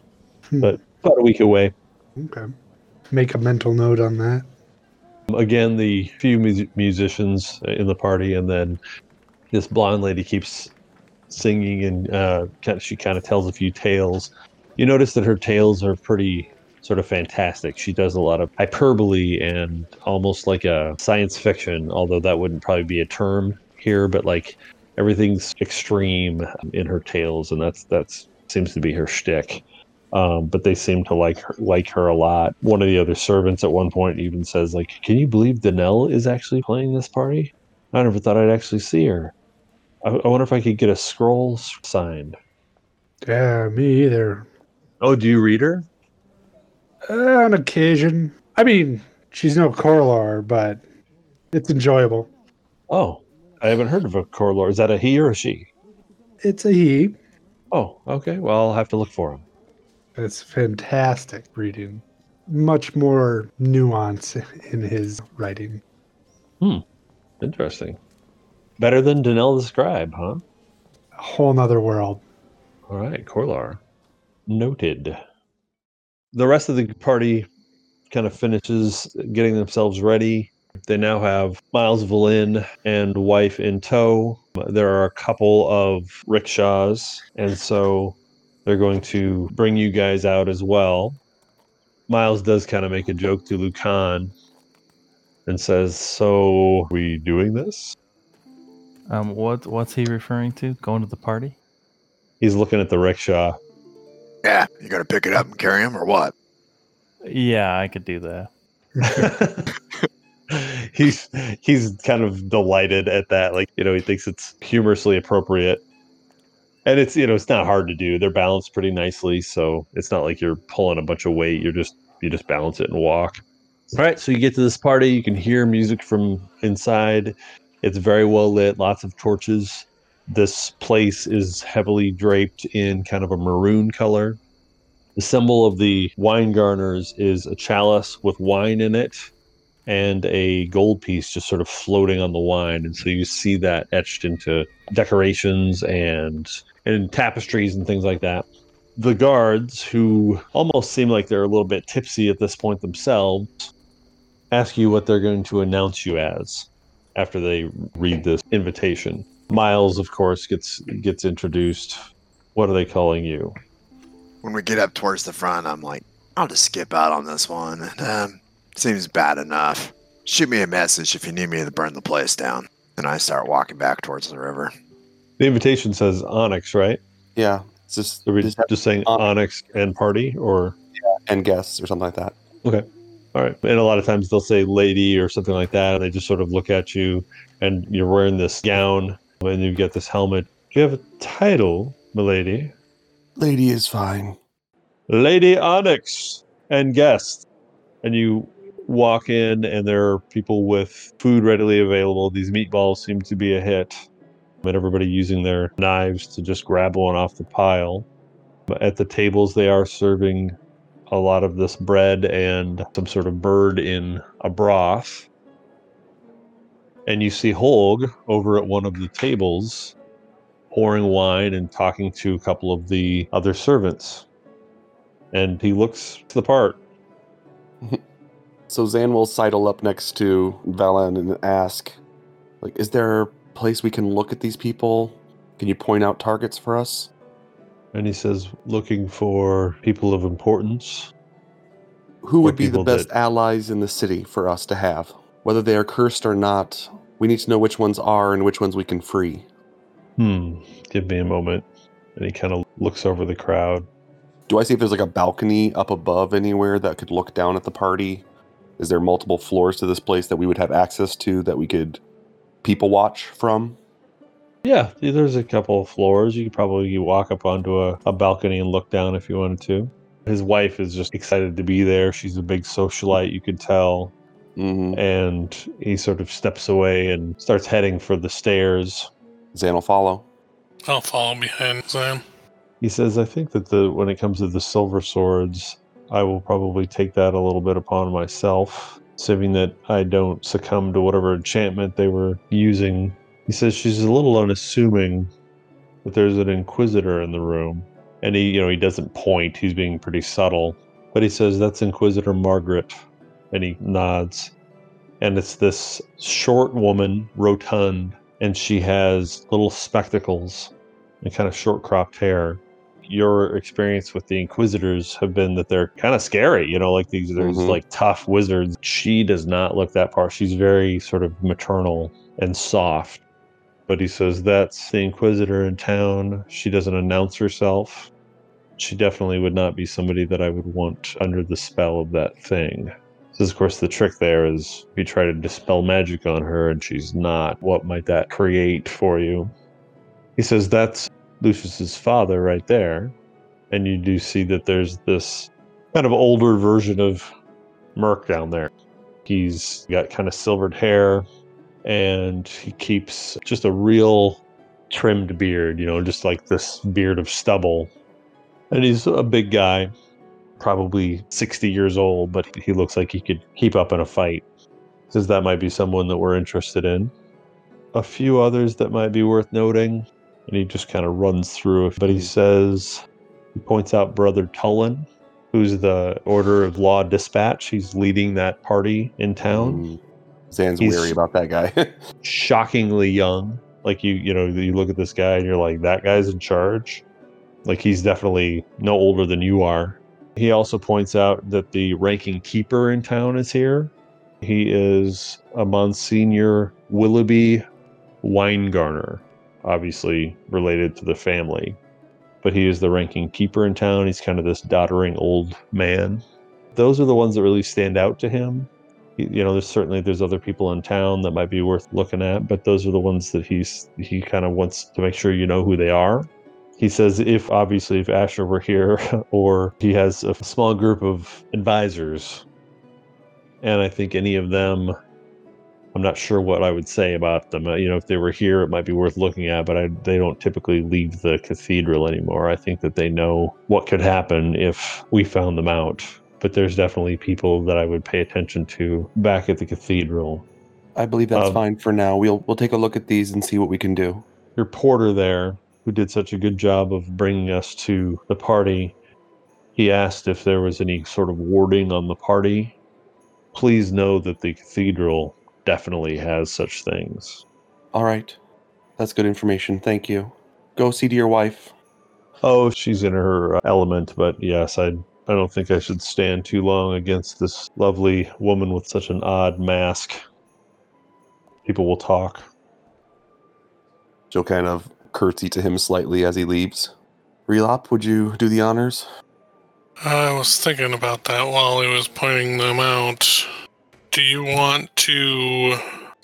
Hmm. but about a week away okay. Make a mental note on that. again the few mus- musicians in the party and then this blonde lady keeps singing and uh, she kind of tells a few tales you notice that her tales are pretty sort of fantastic she does a lot of hyperbole and almost like a science fiction although that wouldn't probably be a term here but like everything's extreme in her tales and that's that's seems to be her shtick um, but they seem to like her, like her a lot. One of the other servants at one point even says, "Like, can you believe Danelle is actually playing this party? I never thought I'd actually see her. I, I wonder if I could get a scroll signed." Yeah, me either. Oh, do you read her? Uh, on occasion. I mean, she's no Corlar, but it's enjoyable. Oh, I haven't heard of a Corlar. Is that a he or a she? It's a he. Oh, okay. Well, I'll have to look for him. It's fantastic reading. much more nuance in his writing. Hmm. Interesting. Better than Danelle the Scribe, huh? A whole nother world. All right, Corlar. Noted. The rest of the party kind of finishes getting themselves ready. They now have Miles Valin and wife in tow. There are a couple of rickshaws, and so they're going to bring you guys out as well. Miles does kind of make a joke to Lucan and says, So, we doing this? Um, what what's he referring to? Going to the party? He's looking at the rickshaw. Yeah, you gonna pick it up and carry him or what? Yeah, I could do that. he's he's kind of delighted at that like you know he thinks it's humorously appropriate and it's you know it's not hard to do they're balanced pretty nicely so it's not like you're pulling a bunch of weight you're just you just balance it and walk all right so you get to this party you can hear music from inside it's very well lit lots of torches. This place is heavily draped in kind of a maroon color. The symbol of the Weingarners is a chalice with wine in it and a gold piece just sort of floating on the wine. And so you see that etched into decorations and and tapestries and things like that. The guards who almost seem like they're a little bit tipsy at this point themselves ask you what they're going to announce you as after they read this invitation miles of course gets gets introduced what are they calling you When we get up towards the front, I'm like, I'll just skip out on this one. And, um, seems bad enough. Shoot me a message if you need me to burn the place down. And I start walking back towards the river. the invitation says onyx right Yeah, it's just, are we just just saying Onyx. onyx and party or and guests or something like that. Okay. All right. And a lot of times they'll say lady or something like that. And they just sort of look at you and you're wearing this gown and you've got this helmet. Do you have a title, milady? Lady is fine. Lady Onyx and guest. And you walk in and there are people with food readily available. These meatballs seem to be a hit. And everybody using their knives to just grab one off the pile. But at the tables, they are serving a lot of this bread and some sort of bird in a broth. And you see Holg over at one of the tables pouring wine and talking to a couple of the other servants. And he looks to the part. So Zan will sidle up next to Valen and ask, like, is there a place we can look at these people? Can you point out targets for us? And he says, looking for people of importance. Who would be the best that- allies in the city for us to have? Whether they are cursed or not, we need to know which ones are and which ones we can free. Hmm, give me a moment. And he kind of looks over the crowd. Do I see if there's like a balcony up above anywhere that could look down at the party? Is there multiple floors to this place that we would have access to that we could people watch from? Yeah, there's a couple of floors. You could probably walk up onto a, a balcony and look down if you wanted to. His wife is just excited to be there. She's a big socialite, you could tell. hmm And he sort of steps away and starts heading for the stairs. Zan will follow. I'll follow behind Zan. He says, I think that the when it comes to the silver swords, I will probably take that a little bit upon myself, assuming that I don't succumb to whatever enchantment they were using. He says she's a little unassuming but there's an inquisitor in the room. And he, you know, he doesn't point, he's being pretty subtle. But he says, That's Inquisitor Margaret. And he nods. And it's this short woman, rotund, and she has little spectacles and kind of short cropped hair. Your experience with the Inquisitors have been that they're kind of scary, you know, like these there's Mhm. like tough wizards. She does not look that far. She's very sort of maternal and soft. But he says that's the Inquisitor in town. She doesn't announce herself. She definitely would not be somebody that I would want under the spell of that thing. Because of course the trick there is we try to dispel magic on her and she's not. What might that create for you? He says that's Lucius's father right there. And you do see that there's this kind of older version of Merc down there. He's got kind of silvered hair and he keeps just a real trimmed beard, you know, just like this beard of stubble. And he's a big guy. probably 60 years old, but he looks like he could keep up in a fight. Says that might be someone that we're interested in. A few others that might be worth noting, and he just kind of runs through. But he says, he points out Brother Tullen, who's the Order of Law Dispatch. He's leading that party in town. Mm. Zan's He's- weary about that guy. shockingly young. Like you, you know, you look at this guy and you're like, that guy's in charge. Like he's definitely no older than you are. He also points out that the ranking keeper in town is here. He is a Monsignor Willoughby Weingarner, obviously related to the family. But he is the ranking keeper in town. He's kind of this doddering old man. Those are the ones that really stand out to him you know there's certainly there's other people in town that might be worth looking at but those are the ones that he's he kind of wants to make sure you know who they are. He says if obviously if asher were here or he has a small group of advisors and i think any of them i'm not sure what i would say about them. Uh, you know if they were here it might be worth looking at but I, they don't typically leave the cathedral anymore. I think that they know what could happen if we found them out but there's definitely people that I would pay attention to back at the cathedral. I believe that's Um, fine for now. We'll we'll take a look at these and see what we can do. Your porter there, who did such a good job of bringing us to the party, he asked if there was any sort of warding on the party. Please know that the cathedral definitely has such things. All right. That's good information. Thank you. Go see to your wife. Oh, she's in her uh, element, but yes, I I don't think I should stand too long against this lovely woman with such an odd mask. People will talk. She'll kind of curtsy to him slightly as he leaves. Relop, would you do the honors? I was thinking about that while he was pointing them out. Do you want to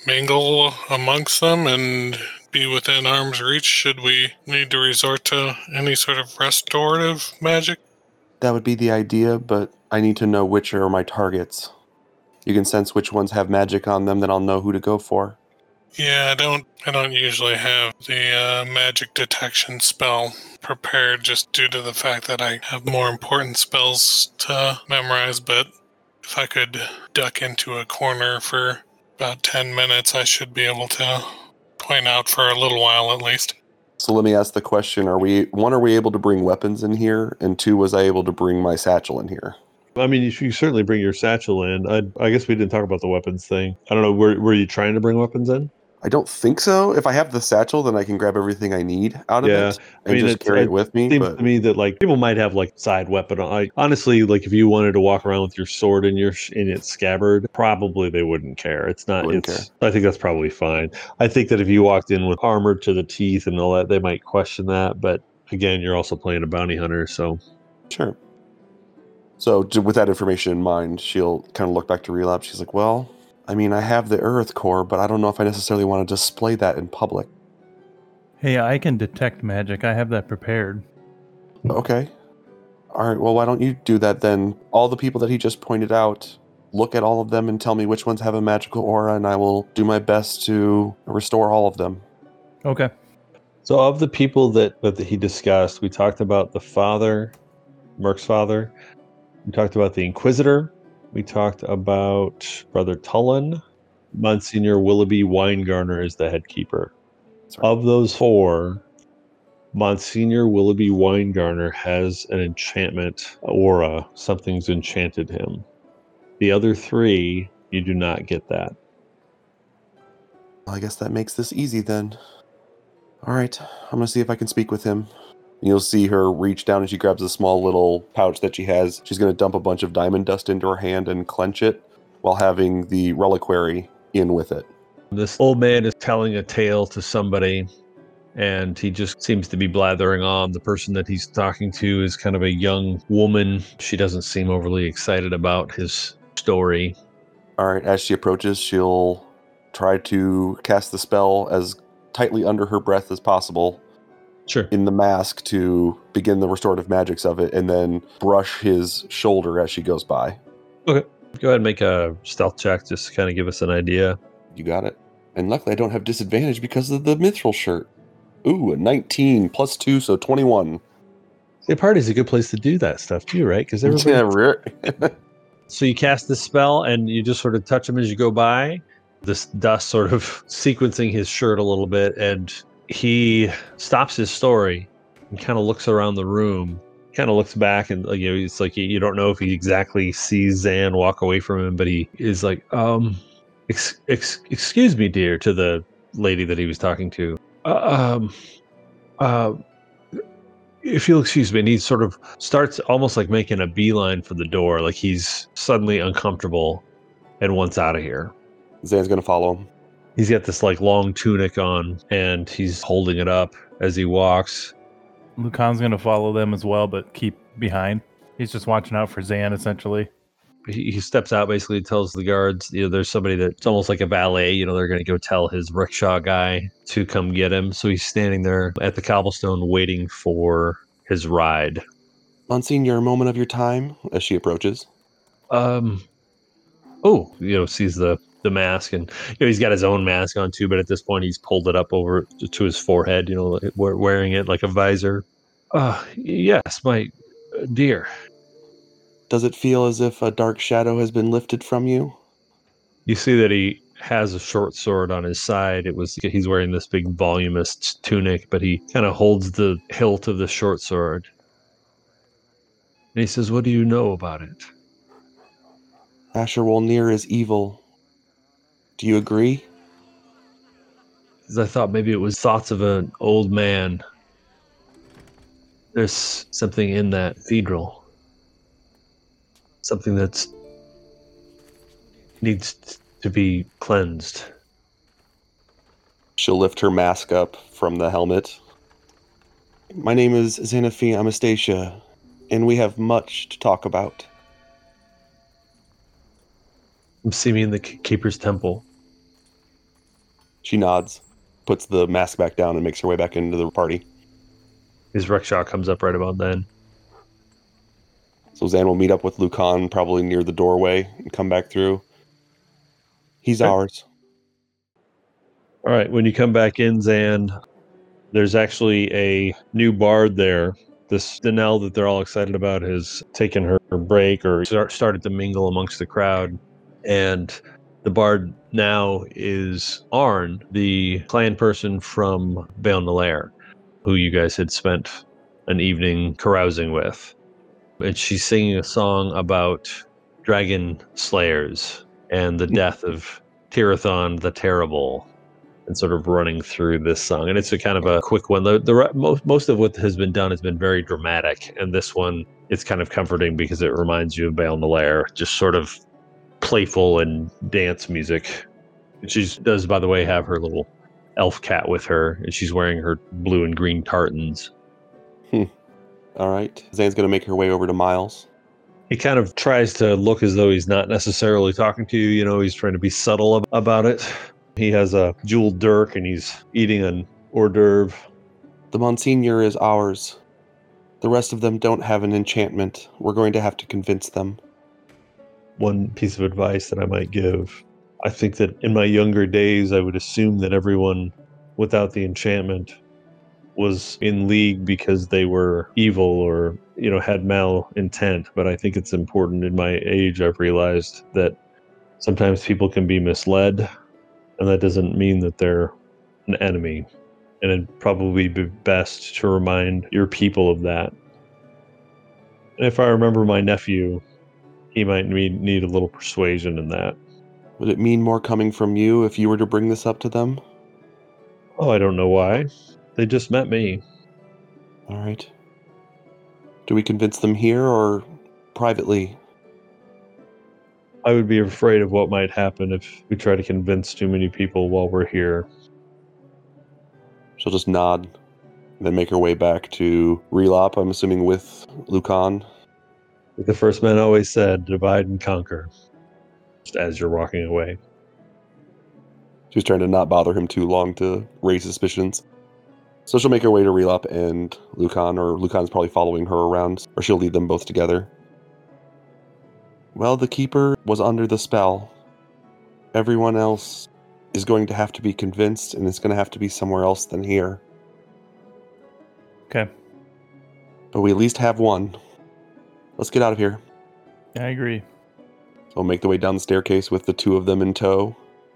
mingle amongst them and be within arm's reach should we need to resort to any sort of restorative magic? That would be the idea, but I need to know which are my targets. You can sense which ones have magic on them, then I'll know who to go for. Yeah, I don't. I don't usually have the uh, magic detection spell prepared, just due to the fact that I have more important spells to memorize. But if I could duck into a corner for about ten minutes, I should be able to point out for a little while at least. So let me ask the question: Are we one? Are we able to bring weapons in here? And two, was I able to bring my satchel in here? I mean, you, you certainly bring your satchel in. I, I guess we didn't talk about the weapons thing. I don't know. Were, were you trying to bring weapons in? I don't think so. If I have the satchel, then I can grab everything I need out of Yeah, it I and mean, just carry it it with me. seems But to me that like people might have like side weapon. I honestly like if you wanted to walk around with your sword in your in its scabbard, probably they wouldn't care. It's not. It's. I think that's probably fine. I think that if you walked in with armor to the teeth and all that, they might question that. But again, you're also playing a bounty hunter, so Sure. So, with that information in mind, she'll kind of look back to Relop's. She's like, "Well, I mean, I have the Earth core, but I don't know if I necessarily want to display that in public." Hey, I can detect magic. I have that prepared. Okay. All right. Well, why don't you do that then? All the people that he just pointed out, look at all of them and tell me which ones have a magical aura, and I will do my best to restore all of them. Okay. So, of the people that, that he discussed, we talked about the father, Merc's father. We talked about the Inquisitor. We talked about Brother Tullen. Monsignor Willoughby Weingarner is the head keeper. Sorry. Of those four, Monsignor Willoughby Weingarner has an enchantment aura. Something's enchanted him. The other three, you do not get that. Well, I guess that makes this easy then. All right. I'm going to see if I can speak with him. And you'll see her reach down and she grabs a small little pouch that she has. She's going to dump a bunch of diamond dust into her hand and clench it while having the reliquary in with it. This old man is telling a tale to somebody, and he just seems to be blathering on. The person that he's talking to is kind of a young woman. She doesn't seem overly excited about his story. All right. As she approaches, she'll try to cast the spell as tightly under her breath as possible Sure. in the mask to begin the restorative magics of it and then brush his shoulder as she goes by. Okay. Go ahead and make a stealth check just to kind of give us an idea. You got it. And luckily, I don't have disadvantage because of the mithril shirt. Ooh, a 19 plus 2, so 21. The party's a good place to do that stuff too, right? Because everybody. Yeah, re- So you cast this spell and you just sort of touch him as you go by. This dust sort of sequencing his shirt a little bit, and he stops his story and kind of looks around the room. Kind of looks back and you know, it's like you don't know if he exactly sees Zan walk away from him, but he is like, um, ex- ex- excuse me, dear, to the lady that he was talking to. Uh, um, uh, if you'll excuse me, and he sort of starts almost like making a beeline for the door, like he's suddenly uncomfortable and wants out of here. Zan's gonna follow him. He's got this like long tunic on and he's holding it up as he walks. Lucan's gonna follow them as well, but keep behind. He's just watching out for Zan, essentially. He, he steps out basically tells the guards, you know, there's somebody that's almost like a valet, you know, they're going to go tell his rickshaw guy to come get him. So he's standing there at the cobblestone waiting for his ride. Monsignor, moment of your time as she approaches. Um, oh, you know, sees the the mask, and you know he's got his own mask on too. But at this point, he's pulled it up over to his forehead. You know, like, wearing it like a visor. Uh, yes, my dear. Does it feel as if a dark shadow has been lifted from you? You see that he has a short sword on his side. It was he's wearing this big voluminous tunic, but he kind of holds the hilt of the short sword. And he says, "What do you know about it?" Asher Wolnir is evil. Do you agree? I thought maybe it was thoughts of an old man. There's something in that cathedral. Something that's needs to be cleansed. She'll lift her mask up from the helmet. My name is Xenophia Amastasia, and we have much to talk about. See me in the Keeper's Temple. She nods, puts the mask back down, and makes her way back into the party. His rickshaw comes up right about then. So Zan will meet up with Lucan probably near the doorway and come back through. He's Okay. ours. All right, when you come back in, Zan, there's actually a new bard there. This Danelle that they're all excited about has taken her break or start, started to mingle amongst the crowd. And the bard now is Arn, the clan person from Baal Nalair, who you guys had spent an evening carousing with. And she's singing a song about dragon slayers and the death of Tirathon the Terrible and sort of running through this song. And it's a kind of a quick one. The, the re- most, most of what has been done has been very dramatic. And this one, it's kind of comforting because it reminds you of Baal Nalair, just sort of playful and dance music. And she does, by the way, have her little elf cat with her, and she's wearing her blue and green tartans. Hmm. All right. Zane's going to make her way over to Miles. He kind of tries to look as though he's not necessarily talking to you. You know, he's trying to be subtle ab- about it. He has a jeweled dirk and he's eating an hors d'oeuvre. The Monsignor is ours. The rest of them don't have an enchantment. We're going to have to convince them. One piece of advice that I might give. I think that in my younger days, I would assume that everyone without the enchantment was in league because they were evil or, you know, had mal intent. But I think it's important in my age, I've realized that sometimes people can be misled, and that doesn't mean that they're an enemy. And it'd probably be best to remind your people of that. And if I remember my nephew, he might need, need a little persuasion in that. Would it mean more coming from you if you were to bring this up to them? Oh, I don't know why. They just met me. All right. Do we convince them here or privately? I would be afraid of what might happen if we try to convince too many people while we're here. She'll just nod, then make her way back to Relop, I'm assuming with Lucan. Like the first man always said, divide and conquer. Just as you're walking away. She's trying to not bother him too long to raise suspicions. So she'll make her way to Relop and Lucan, or Lucan's probably following her around, or she'll lead them both together. Well, the Keeper was under the spell. Everyone else is going to have to be convinced, and it's going to have to be somewhere else than here. Okay. But we at least have one. Let's get out of here. I agree. So we'll make the way down the staircase with the two of them in tow.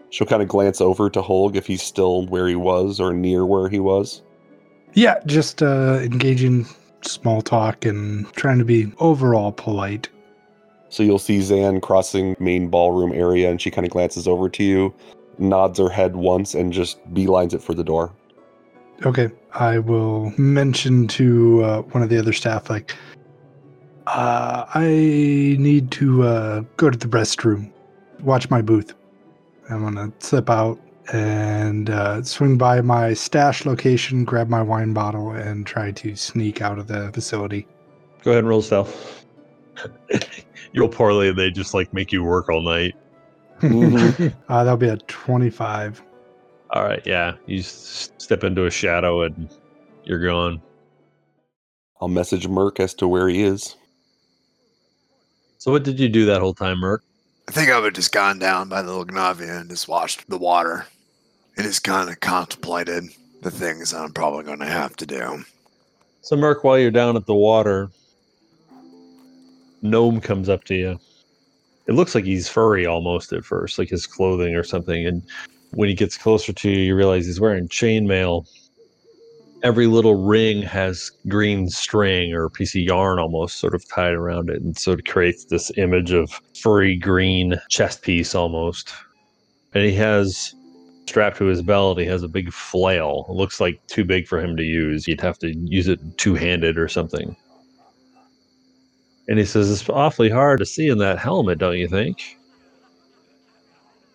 She'll kind of glance over to Holg if he's still where he was or near where he was. Yeah, just uh, engaging small talk and trying to be overall polite. So you'll see Zan crossing main ballroom area and she kind of glances over to you, nods her head once, and just beelines it for the door. Okay, I will mention to uh, one of the other staff, like, uh, I need to uh, go to the restroom, watch my booth. I'm gonna slip out and uh, swing by my stash location, grab my wine bottle, and try to sneak out of the facility. Go ahead and roll stealth. you roll poorly, and they just like make you work all night. Mhm. uh, that'll be a 25. All right, yeah. You s- step into a shadow, and you're gone. I'll message Merc as to where he is. So, what did you do that whole time, Merc? I think I would have just gone down by the Lugnavia and just watched the water and just kind of contemplated the things I'm probably going to have to do. So, Merc, while you're down at the water, Gnome comes up to you. It looks like he's furry almost at first, like his clothing or something. And when he gets closer to you, you realize he's wearing chainmail. Every little ring has green string or a piece of yarn almost sort of tied around it. And so it creates this image of furry green chest piece almost. And he has strapped to his belt, he has a big flail. It looks like too big for him to use. You'd have to use it two handed or something. And he says, It's awfully hard to see in that helmet, don't you think?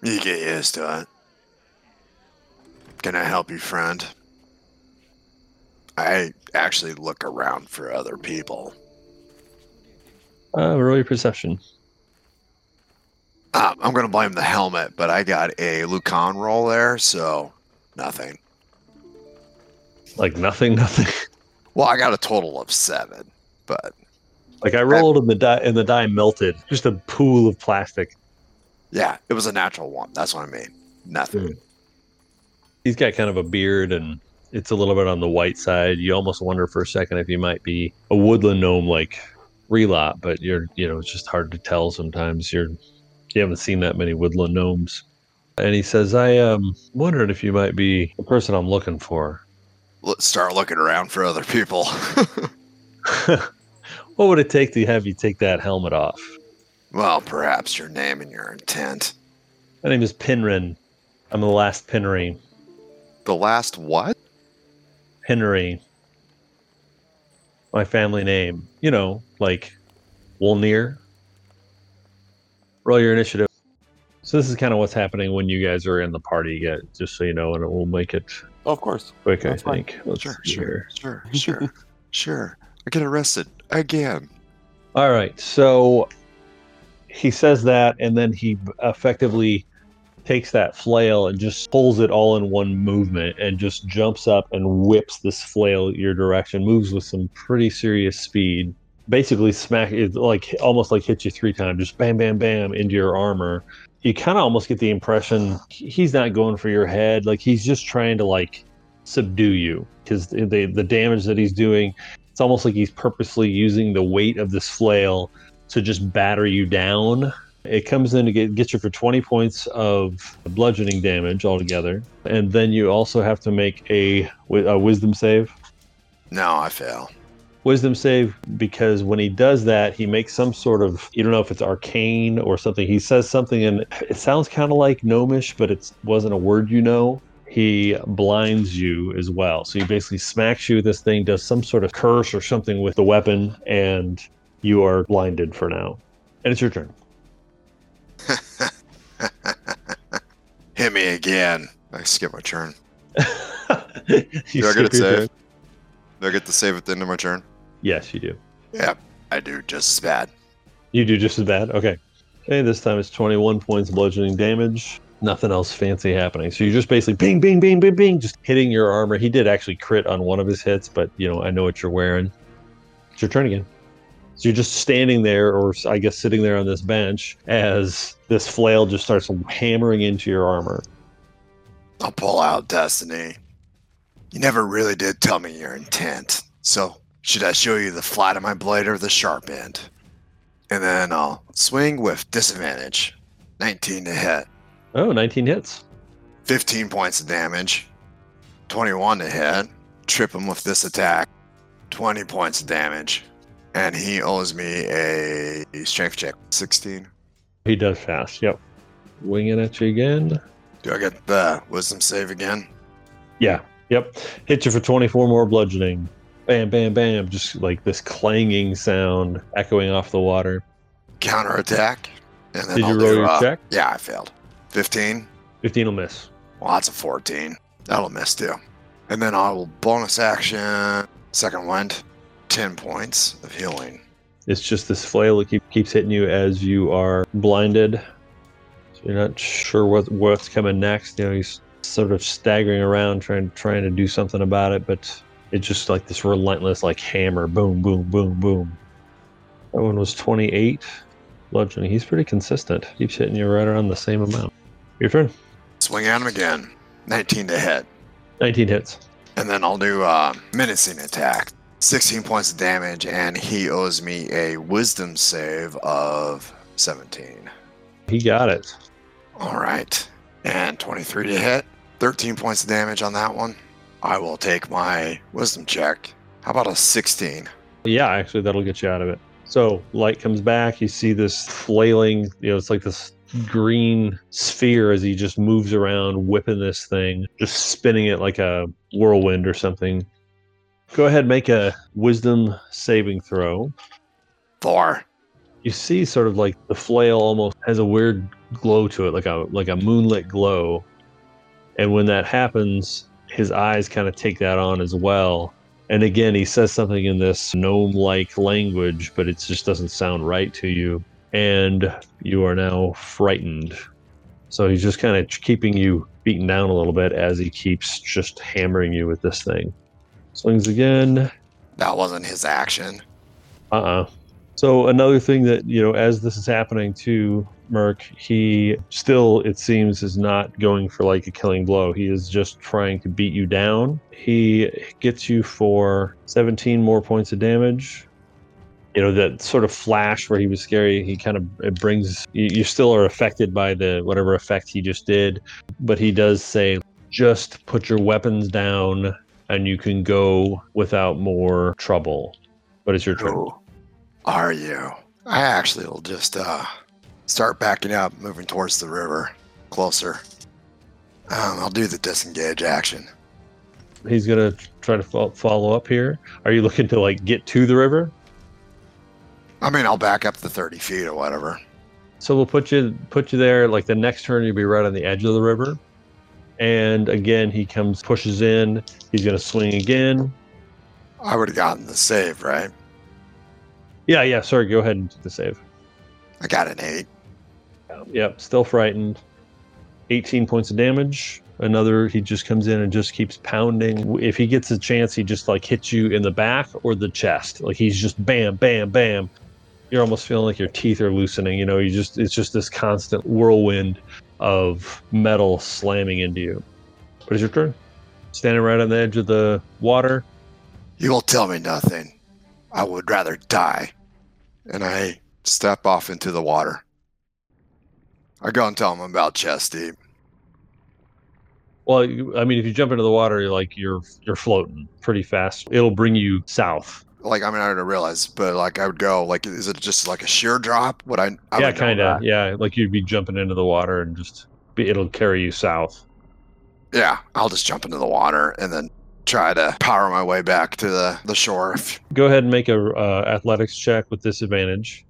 You get used to it. Can I help you, friend? I actually look around for other people. Uh, roll your perception. Um, I'm going to blame the helmet, but I got a Lucan roll there, so nothing. Like nothing, nothing. Well, I got a total of seven, but Like I rolled and the die and the die melted. Just a pool of plastic. yeah, it was a natural one. That's what I mean. Nothing. He's got kind of a beard and it's a little bit on the white side. You almost wonder for a second if you might be a woodland gnome like Relop, but you're you know, it's just hard to tell sometimes. You're you haven't seen that many woodland gnomes. And he says, I um wondered if you might be the person I'm looking for. Let's start looking around for other people. what would it take to have you take that helmet off? well, perhaps your name and your intent. My name is Pinrin. I'm the last Pinnery. The last what? Pinnery. My family name. You know, like Wolnir. Roll your initiative. So this is kind of what's happening when you guys are in the party yet, just so you know, and it will make it Oh, of course. quick, That's I fine. think. Let's Sure, sure, sure, sure, sure. I get arrested again. All right. So he says that, and then he effectively takes that flail and just pulls it all in one movement and just jumps up and whips this flail your direction, moves with some pretty serious speed. Basically, smack it like almost like hits you three times, just bam, bam, bam into your armor. You kind of almost get the impression he's not going for your head, like he's just trying to like subdue you because the the damage that he's doing it's almost like he's purposely using the weight of this flail to just batter you down. It comes in to get, get you for 20 points of bludgeoning damage altogether. And then you also have to make a, a wisdom save. No, I fail. Wisdom save because when he does that, he makes some sort of, you don't know if it's arcane or something. He says something and it sounds kind of like gnomish, but it wasn't a word you know he blinds you as well. So he basically smacks you with this thing, does some sort of curse or something with the weapon, and you are blinded for now. And it's your turn. Hit me again. I skip my turn. You Do I get it save? Do I get to save at the end of my turn? Yes, you do. Yeah, I do just as bad. You do just as bad. Okay. Hey, this time it's 21 points of bludgeoning damage. Nothing else fancy happening. So you're just basically bing, bing, bing, bing, bing, just hitting your armor. He did actually crit on one of his hits, but you know, I know what you're wearing. It's your turn again. So you're just standing there, or I guess sitting there on this bench, as this flail just starts hammering into your armor. I'll pull out Destiny. You never really did tell me your intent. So Should I show you the flat of my blade or the sharp end? And then I'll swing with disadvantage. 19 to hit. Oh, 19 hits. 15 points of damage. 21 to hit. Trip him with this attack. 20 points of damage. And he owes me a strength check. 16. He does fast. Yep. Winging at you again. Do I get the wisdom save again? Yeah. Yep. Hit you for 24 more bludgeoning. Bam, bam, bam. Just like this clanging sound echoing off the water. Counter attack. And then Did you I'll roll do, your uh, check? Yeah, I failed. 15. 15 will miss. Well, that's a 14. That'll miss too. And then I will bonus action, second wind, 10 points of healing. It's just this flail that keep, keeps hitting you as you are blinded. So you're not sure what what's coming next. You know, he's sort of staggering around trying trying to do something about it, but it's just like this relentless like hammer, boom, boom, boom, boom. That one was 28 bludgeoning. He's pretty consistent. Keeps hitting you right around the same amount. Your turn. Swing at him again, 19 to hit. 19 hits. And then I'll do a menacing attack, 16 points of damage, and he owes me a wisdom save of 17. He got it. All right. And 23 to hit, 13 points of damage on that one. I will take my wisdom check. How about a 16? Yeah, actually, that'll get you out of it. So light comes back. You see this flailing. You know, it's like this green sphere as he just moves around, whipping this thing, just spinning it like a whirlwind or something. Go ahead, make a wisdom saving throw. Four. You see, sort of like the flail almost has a weird glow to it, like a like a moonlit glow. And when that happens, his eyes kind of take that on as well. And again, he says something in this gnome like language, but it just doesn't sound right to you. And you are now frightened. So he's just kind of keeping you beaten down a little bit as he keeps just hammering you with this thing. Swings again. That wasn't his action. Uh uh So another thing that, you know, as this is happening to Merc, he still, it seems, is not going for like a killing blow. He is just trying to beat you down. He gets you for 17 more points of damage. You know, that sort of flash where he was scary, he kind of it brings you, you still are affected by the whatever effect he just did. But he does say, just put your weapons down and you can go without more trouble. But it's your turn. Who are you? I actually will just uh, start backing up, moving towards the river, closer. Um, I'll do the disengage action. he's gonna try to fo- follow up here. Are you looking to like get to the river? I mean, I'll back up the 30 feet or whatever. So we'll put you put you there. Like the next turn, you'll be right on the edge of the river. And again, he comes, pushes in. He's gonna swing again. I would have gotten the save, right? Yeah, yeah. Sorry, go ahead and do the save. I got an eight. Yep, still frightened. 18 points of damage. Another, he just comes in and just keeps pounding. If he gets a chance, he just like hits you in the back or the chest. Like he's just bam, bam, bam. You're almost feeling like your teeth are loosening. You know, you just, it's just this constant whirlwind of metal slamming into you. But it's your turn. Standing right on the edge of the water. You will tell me nothing. I would rather die. And I step off into the water. I go and tell him about chest deep. Well, I mean, if you jump into the water, you're like you're you're floating pretty fast. It'll bring you south. Like, I mean, I didn't realize, but like, I would go, like, is it just like a sheer drop? Would I? I yeah, kind of. Yeah, like you'd be jumping into the water and just be, it'll carry you south. Yeah, I'll just jump into the water and then try to power my way back to the, the shore. Go ahead and make a uh, athletics check with disadvantage.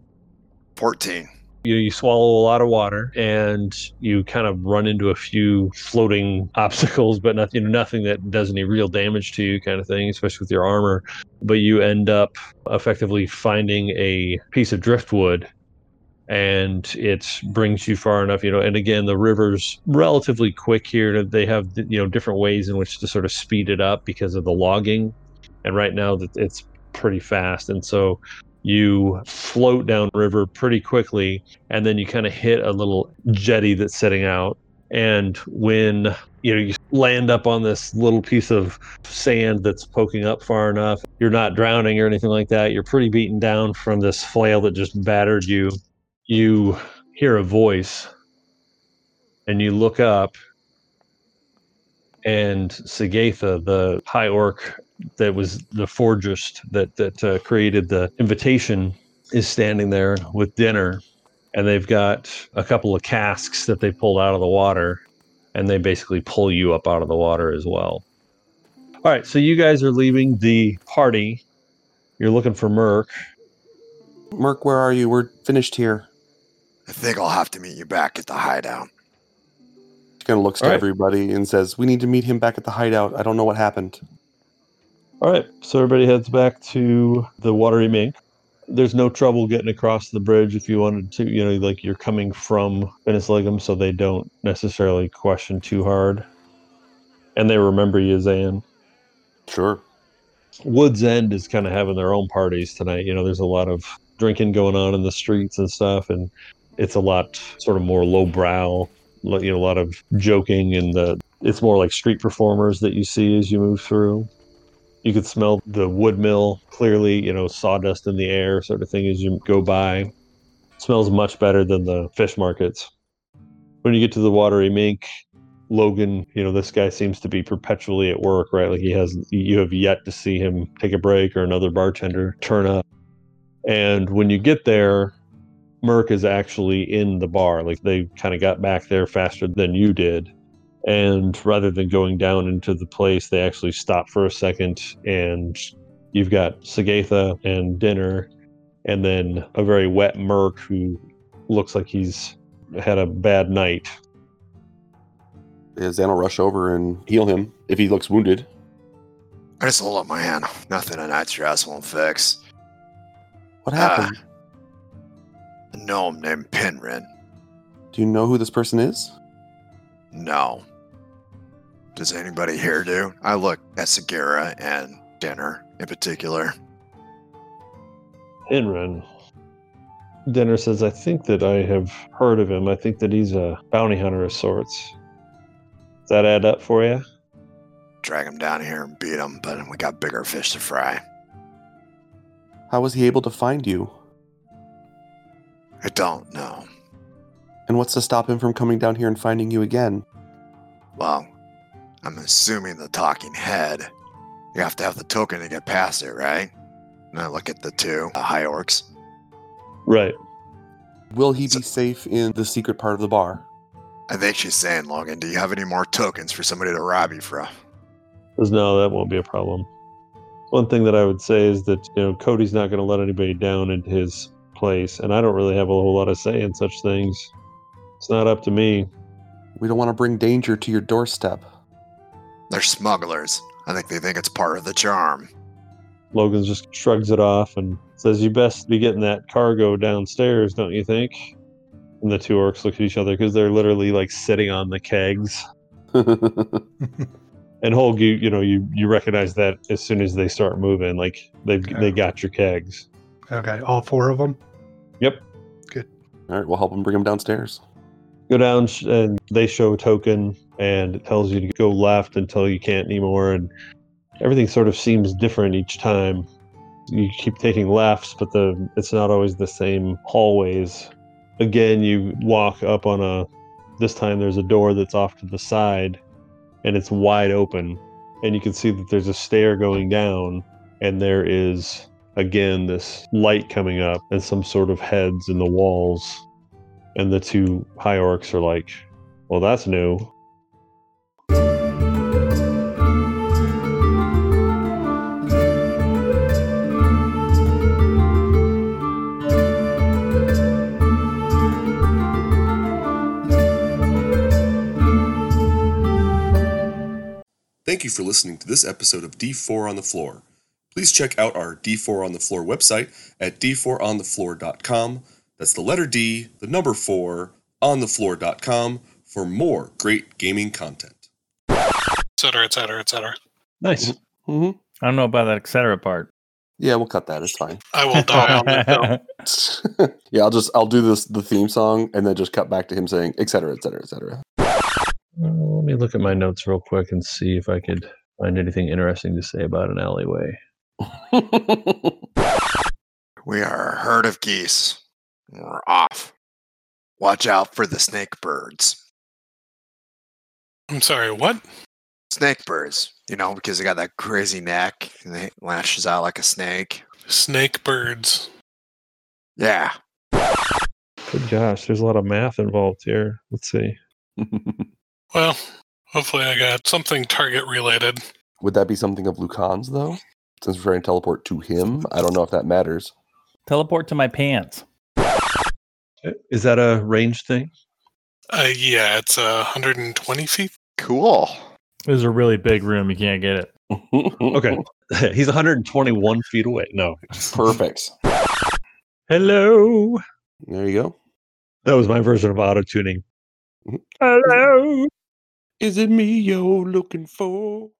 14. You you swallow a lot of water and you kind of run into a few floating obstacles, but nothing nothing that does any real damage to you, kind of thing, especially with your armor. But you end up effectively finding a piece of driftwood and it brings you far enough you know and again the river's relatively quick here. They have you know different ways in which to sort of speed it up because of the logging. And right now it's pretty fast. And so you float down river pretty quickly and then you kind of hit a little jetty that's setting out And when you know you land up on this little piece of sand that's poking up far enough, you're not drowning or anything like that. You're pretty beaten down from this flail that just battered you. You hear a voice and you look up and Sagatha, the high orc that was the forgist that that uh, created the invitation, is standing there with dinner, and they've got a couple of casks that they pulled out of the water, and they basically pull you up out of the water as well. All right, so you guys are leaving the party. You're looking for Merc Merc where are you? We're finished here. I think I'll have to meet you back at the hideout. He kind of looks to All right. everybody and says, "We need to meet him back at the hideout. I don't know what happened." All right, so everybody heads back to the Watery Mink. There's no trouble getting across the bridge if you wanted to. You know, like you're coming from Finis Lignum, so they don't necessarily question too hard, and they remember you, Zan. Sure. Woods End is kind of having their own parties tonight. You know, there's a lot of drinking going on in the streets and stuff, and it's a lot sort of more lowbrow. You know, a lot of joking, and the it's more like street performers that you see as you move through. You could smell the wood mill clearly. You know, sawdust in the air, sort of thing as you go by. smells much better than the fish markets. When you get to the watery mink, Logan, you know, this guy seems to be perpetually at work, right? Like he has, you have yet to see him take a break or another bartender turn up. And when you get there, Merc is actually in the bar. Like they kind of got back there faster than you did. And rather than going down into the place, they actually stop for a second. And you've got Sagatha and dinner, and then a very wet Merc who looks like he's had a bad night. Yeah, Zan will rush over and heal him if he looks wounded. I just hold up my hand. Nothing a night stress won't fix. What happened? Uh, a gnome named Pinrin. Do you know who this person is? No. Does anybody here do? I look at Sagatha and Dinner in particular. Inran. Dinner says, I think that I have heard of him. I think that he's a bounty hunter of sorts. Does that add up for you? Drag him down here and beat him, but we got bigger fish to fry. How was he able to find you? I don't know. And what's to stop him from coming down here and finding you again? Well, I'm assuming the talking head. You have to have the token to get past it, right? And I look at the two uh, high orcs. Right. Will he So- be safe in the secret part of the bar? I think she's saying, Logan, do you have any more tokens for somebody to rob you from? Says, no, that won't be a problem. One thing that I would say is that, you know, Cody's not going to let anybody down into his place. And I don't really have a whole lot of say in such things. It's not up to me. We don't want to bring danger to your doorstep. They're smugglers. I think they think it's part of the charm. Logan just shrugs it off and says, You best be getting that cargo downstairs, don't you think? And the two orcs look at each other because they're literally like sitting on the kegs. And Holg, you you know you you recognize that as soon as they start moving, like they Okay. they got your kegs. Okay, all four of them. Yep. Good. All right, we'll help them bring them downstairs. Go down and they show a token, and it tells you to go left until you can't anymore, and everything sort of seems different each time. You keep taking lefts, but the it's not always the same hallways. Again, you walk up on a. This time there's a door that's off to the side, and it's wide open, and you can see that there's a stair going down, and there is again this light coming up and some sort of heads in the walls and the two high orcs are like, "Well, that's new." Thank you for listening to this episode of D4 on the Floor. Please check out our D4 on the Floor website at d4onthefloor.com. That's the letter D, the number 4, onthefloor.com for more great gaming content. Et cetera, et cetera, et cetera. Nice. hmm I don't know about that etc. part. Yeah, we'll cut that. It's fine. I will die on that hill. yeah, I'll just I'll do this the theme song and then just cut back to him saying et cetera, et cetera, et cetera. let me look at my notes real quick and see if I could find anything interesting to say about an alleyway. We are a herd of geese. We're off. Watch out for the snake birds. I'm sorry, what? Snake birds, you know, because they got that crazy neck and they lashes out like a snake. Snake birds. Yeah. Good gosh, there's a lot of math involved here. Let's see. Well, hopefully I got something target related. Would that be something of Lucan's though? Since we're trying to teleport to him, I don't know if that matters. Teleport to my pants. Is that a range thing? Uh, yeah, it's uh, 120 feet. Cool. This is a really big room. You can't get it. Okay. He's 121 feet away. No. Perfect. Hello. There you go. That was my version of auto tuning. Mhm. Hello. Is it me you're looking for?